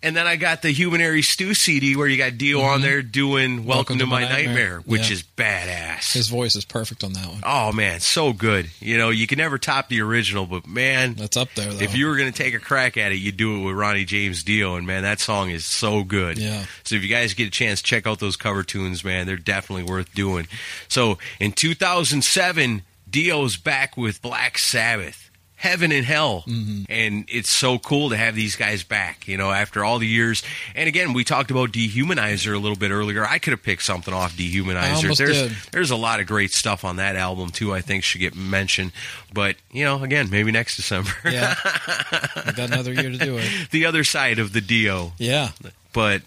And then I got the Human Humanary Stew CD where you got Dio on mm-hmm. there doing Welcome, to, My, Nightmare, which Yeah. is badass. His voice is perfect on that one. Oh man, so good. You know, you can never top the original, but man, That's up there though. if you were going to take a crack at it, you'd do it with Ronnie James Dio, and man, that song is so good. Yeah. So if you guys get a chance, check out those cover tunes, man. They're definitely worth doing. So in 2007, Dio's back with Black Sabbath. Heaven and Hell. Mm-hmm. And it's so cool to have these guys back, you know, after all the years. And again, we talked about Dehumanizer a little bit earlier. I could have picked something off Dehumanizer. there's did. there's a lot of great stuff on that album too, I think should get mentioned. But, you know, again, maybe next December. yeah, I got another year to do it. the other side of the Dio. Yeah, But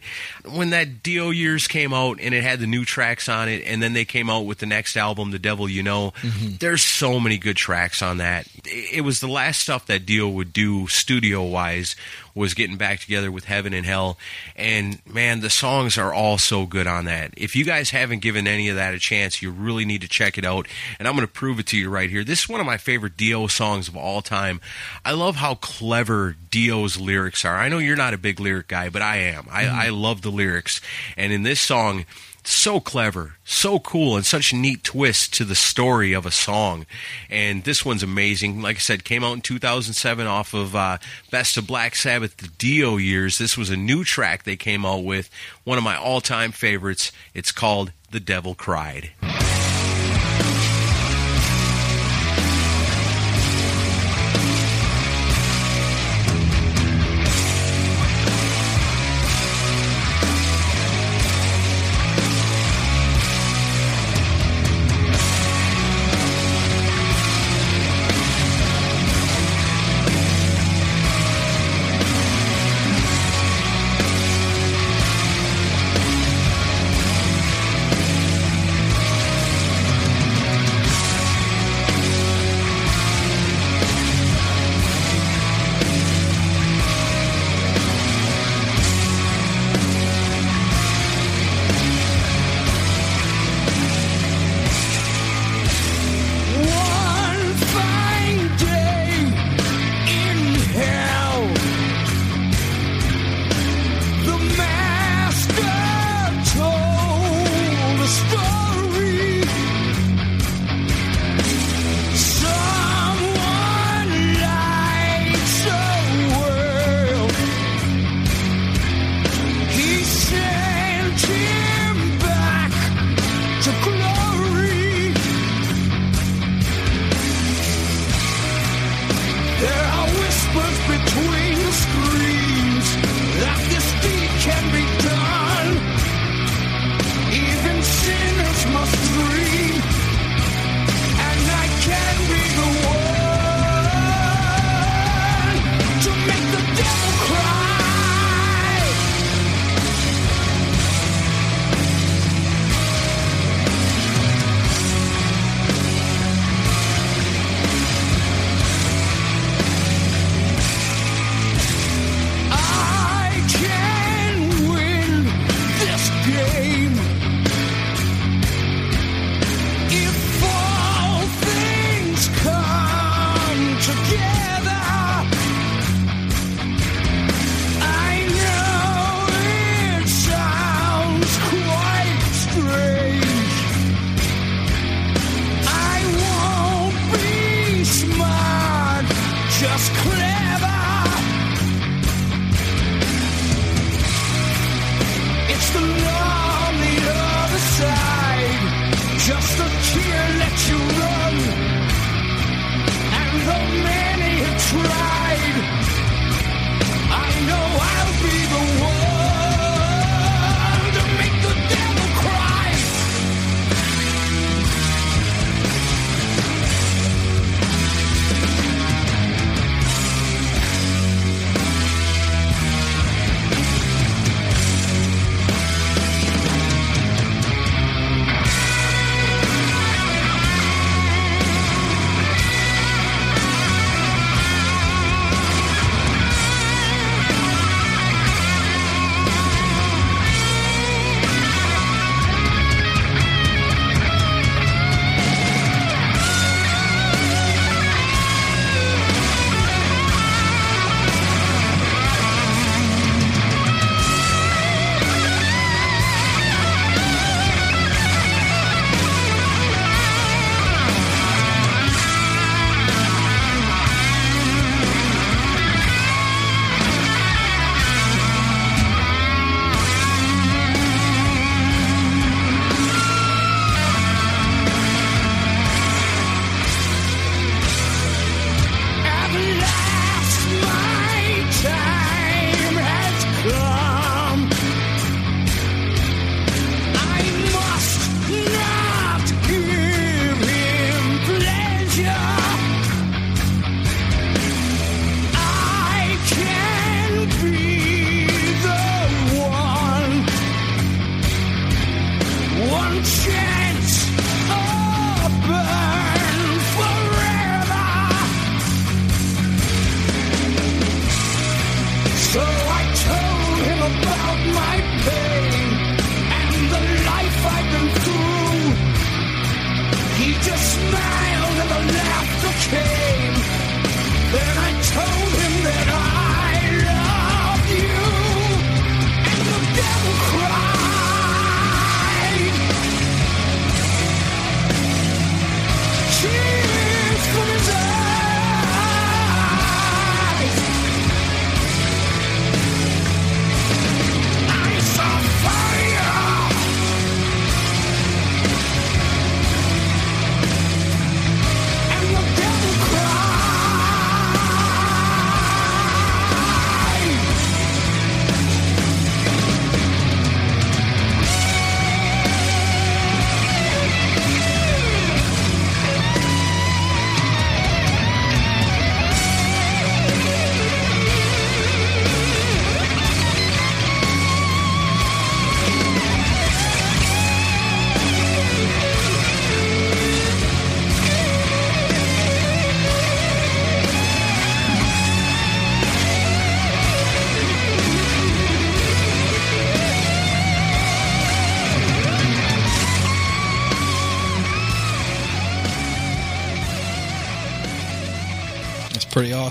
when that Dio years came out and it had the new tracks on it, and then they came out with the next album, The Devil You Know, Mm-hmm. there's so many good tracks on that. It was the last stuff that Dio would do studio wise was getting back together with Heaven and Hell. And man, the songs are all so good on that. If you guys haven't given any of that a chance, you really need to check it out. And I'm going to prove it to you right here. This is one of my favorite Dio songs of all time. I love how clever Dio's lyrics are. I know you're not a big lyric guy, but I am. I, mm-hmm. I love the lyrics. And in this song, so clever, so cool, and such a neat twist to the story of a song. And this one's amazing. Like I said, came out in 2007 off of uh, Best of Black Sabbath, the Dio years. This was a new track they came out with, one of my all time favorites. It's called The Devil Cried.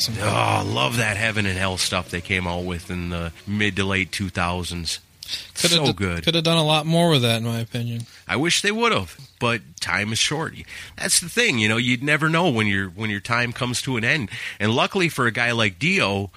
Awesome. Oh, I love that heaven and hell stuff they came out with in the mid to late 2000s. Coulda so d- good. Could have done a lot more with that, in my opinion. I wish they would have, but time is short. That's the thing, you know. You'd never know when your when your time comes to an end. And luckily for a guy like Dio,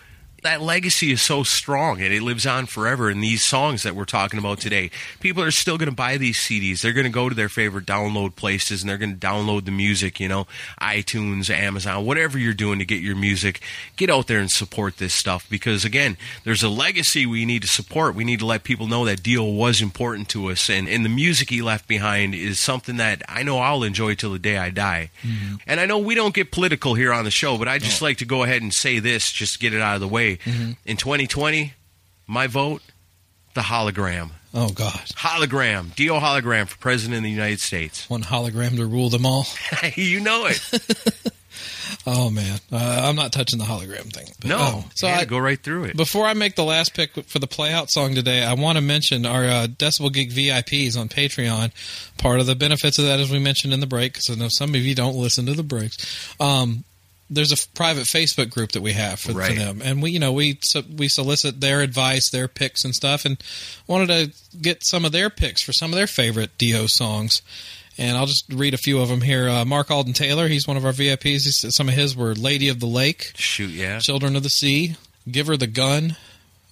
that legacy is so strong and it lives on forever. In these songs that we're talking about today, people are still going to buy these CDs. They're going to go to their favorite download places and they're going to download the music. You know, iTunes, Amazon, whatever you're doing to get your music. Get out there and support this stuff because again, there's a legacy we need to support. We need to let people know that Dio was important to us, and and the music he left behind is something that I know I'll enjoy till the day I die. Mm-hmm. And I know we don't get political here on the show, but I just like to go ahead and say this, just to get it out of the way. In 2020, my vote, the hologram. Oh God, Hologram, Dio hologram for president of the United States. one hologram to rule them all. you know it. Oh man, uh, I'm not touching the hologram thing. But- No, oh. so yeah, I, go right through it. Before I make the last pick for the playout song today, I want to mention our uh, Decibel Geek VIPs on Patreon. Part of the benefits of that, as we mentioned in the break, because I know some of you don't listen to the breaks. Um, there's a f- private Facebook group that we have for, for them, and we, you know, we so, we solicit their advice, their picks, and stuff, and wanted to get some of their picks for some of their favorite Dio songs. And I'll just read a few of them here. Uh, Mark Alden Taylor, he's one of our VIPs. He said some of his were "Lady of the Lake," Shoot, yeah. Children of the Sea, Give Her the Gun,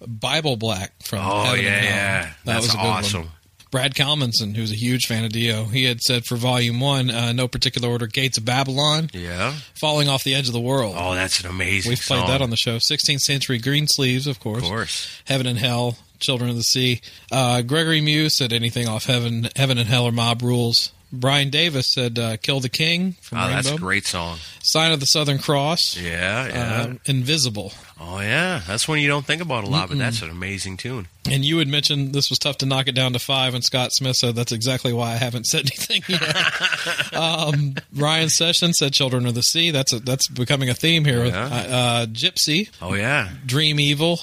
Bible Black from Oh Heaven yeah, yeah. That That's was a good one. Brad Kalmanson, who's a huge fan of Dio, he had said for Volume One, uh, no particular order, Gates of Babylon, Yeah. Falling Off the Edge of the World. Oh, that's an amazing. We've played song. that on the show. 16th Century Greensleeves, of course. Of course. Heaven and Hell, Children of the Sea. Uh, Gregory Muse said anything off Heaven, Heaven and Hell or Mob Rules. Brian Davis said uh, Kill the King from Oh, Rainbow. that's a great song. Sign of the Southern Cross. Yeah, yeah. Uh, Invisible. oh, yeah. That's one you don't think about a lot, but that's an amazing tune. And you had mentioned this was tough to knock it down to five, and Scott Smith said that's exactly why I haven't said anything yet. um, Ryan Sessions said "Children of the Sea." That's a, that's becoming a theme here. Yeah. Uh, uh, Gypsy, Oh, yeah. Dream Evil,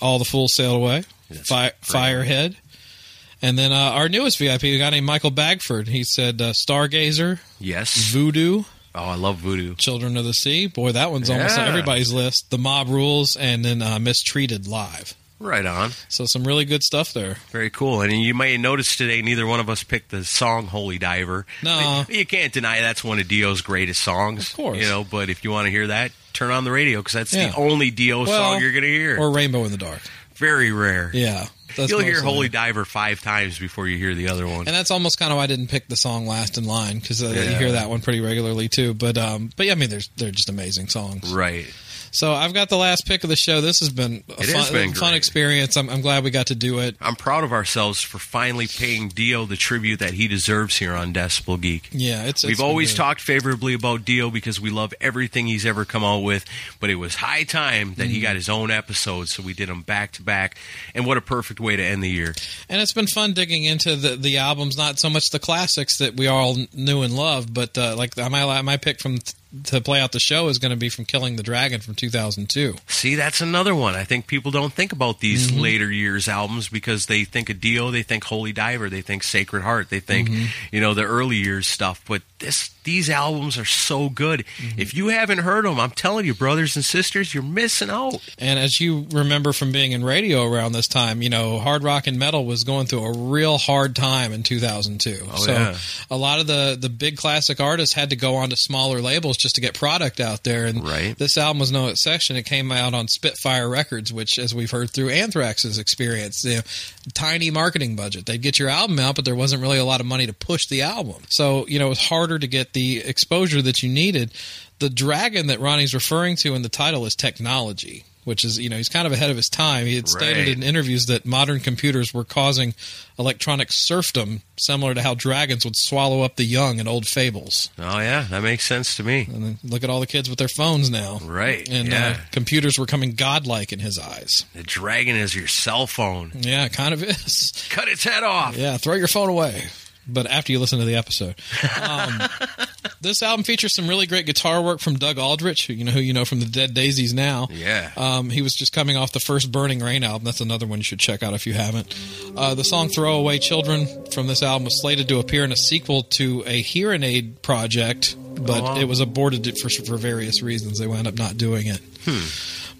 All the Fools Sail Away, That's Fi-. Firehead, and then uh, our newest VIP, a guy named Michael Bagford. He said uh, Stargazer, Yes. Voodoo, Oh, I love Voodoo. Children of the Sea. Boy, that one's almost on everybody's list. The Mob Rules, and then uh, Mistreated Live. Right on. So some really good stuff there. Very cool. And you may notice today neither one of us picked the song Holy Diver. No. I mean, you can't deny that's one of Dio's greatest songs. Of course. You know, but if you want to hear that, turn on the radio because that's Yeah. the only Dio Well, song you're going to hear. Or Rainbow in the Dark. Very rare. Yeah. That's You'll hear Holy it. Diver five times before you hear the other one. And that's almost kind of why I didn't pick the song last in line because uh, you hear that one pretty regularly too. But um, but yeah, I mean, there's they're just amazing songs. right. So I've got the last pick of the show. This has been a It fun, been fun experience. I'm, I'm glad we got to do it. I'm proud of ourselves for finally paying Dio the tribute that he deserves here on Decibel Geek. Yeah, it's. We've it's always talked favorably about Dio because we love everything he's ever come out with, but it was high time that Mm. he got his own episode, so we did them back to back. And what a perfect way to end the year. and it's been fun digging into the the albums. Not so much the classics that we all knew and loved, but uh, like my my pick from to play out the show is going to be from Killing the Dragon from 2002. See, that's another one. I think people don't think about these mm-hmm. later years albums because they think of Dio, they think Holy Diver, they think Sacred Heart, they think, mm-hmm. you know, the early years stuff. But this these albums are so good. Mm-hmm. If you haven't heard them, I'm telling you, brothers and sisters, you're missing out. And as you remember from being in radio around this time, you know, hard rock and metal was going through a real hard time in 2002. Oh, so yeah. a lot of the the big classic artists had to go on to smaller labels just to get product out there. And Right. this album was no exception. It came out on Spitfire Records, which, as we've heard through Anthrax's experience, you know, tiny marketing budget. They'd get your album out, but there wasn't really a lot of money to push the album. So you know, it was harder to get the exposure that you needed. The dragon that Ronnie's referring to in the title is technology. Which is, you know, he's kind of ahead of his time. He had stated Right. in interviews that modern computers were causing electronic serfdom, similar to how dragons would swallow up the young in old fables. Oh yeah, that makes sense to me. And then look at all the kids with their phones now. Right, And yeah. uh, computers were coming godlike in his eyes. The dragon is your cell phone. Yeah, it kind of is. Cut its head off. Yeah, throw your phone away. But after you listen to the episode, um, this album features some really great guitar work from Doug Aldrich, who you know who you know from the Dead Daisies now. Yeah. Um, he was just coming off the first Burning Rain album. That's another one you should check out if you haven't. Uh, the song "Throwaway Children" from this album was slated to appear in a sequel to a Hear 'n Aid project, but Oh, it was aborted for for various reasons. They wound up not doing it.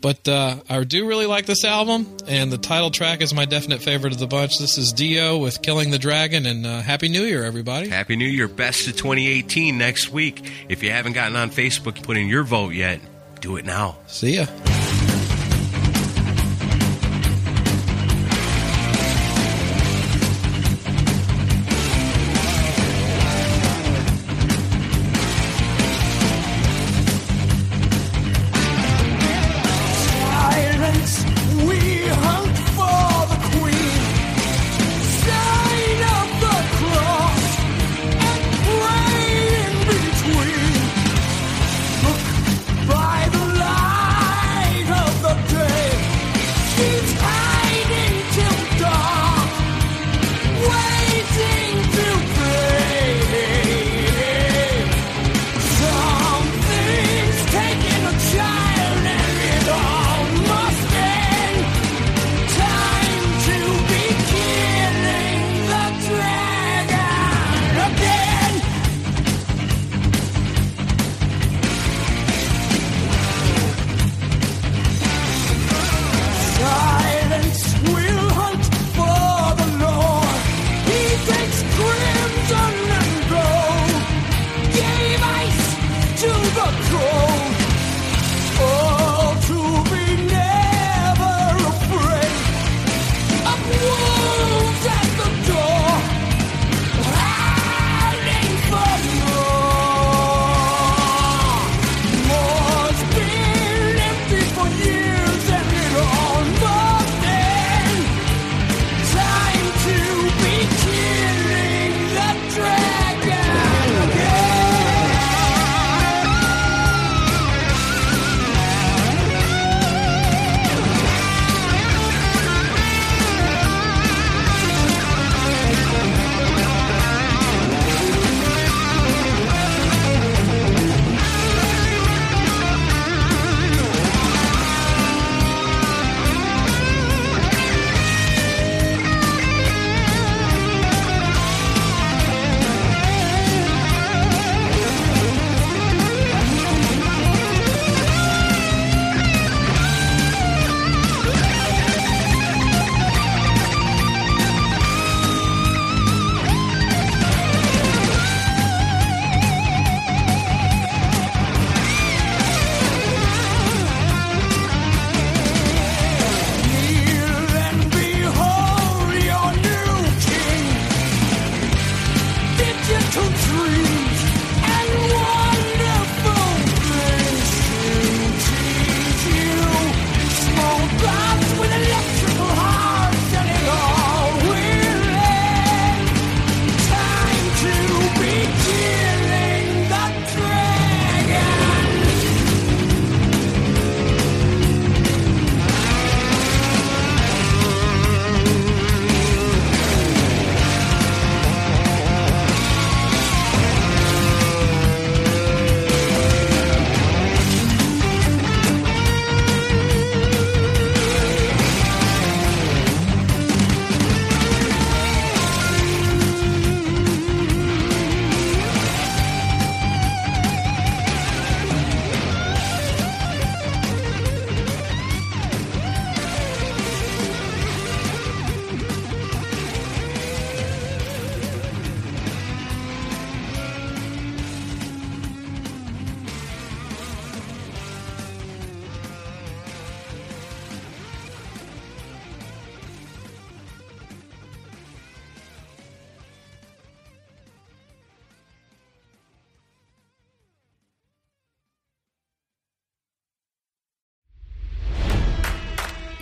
But uh, I do really like this album, and the title track is my definite favorite of the bunch. This is Dio with "Killing the Dragon," and uh, Happy New Year, everybody! Happy New Year. Best of 2018 next week. If you haven't gotten on Facebook and put in your vote yet, do it now. See ya.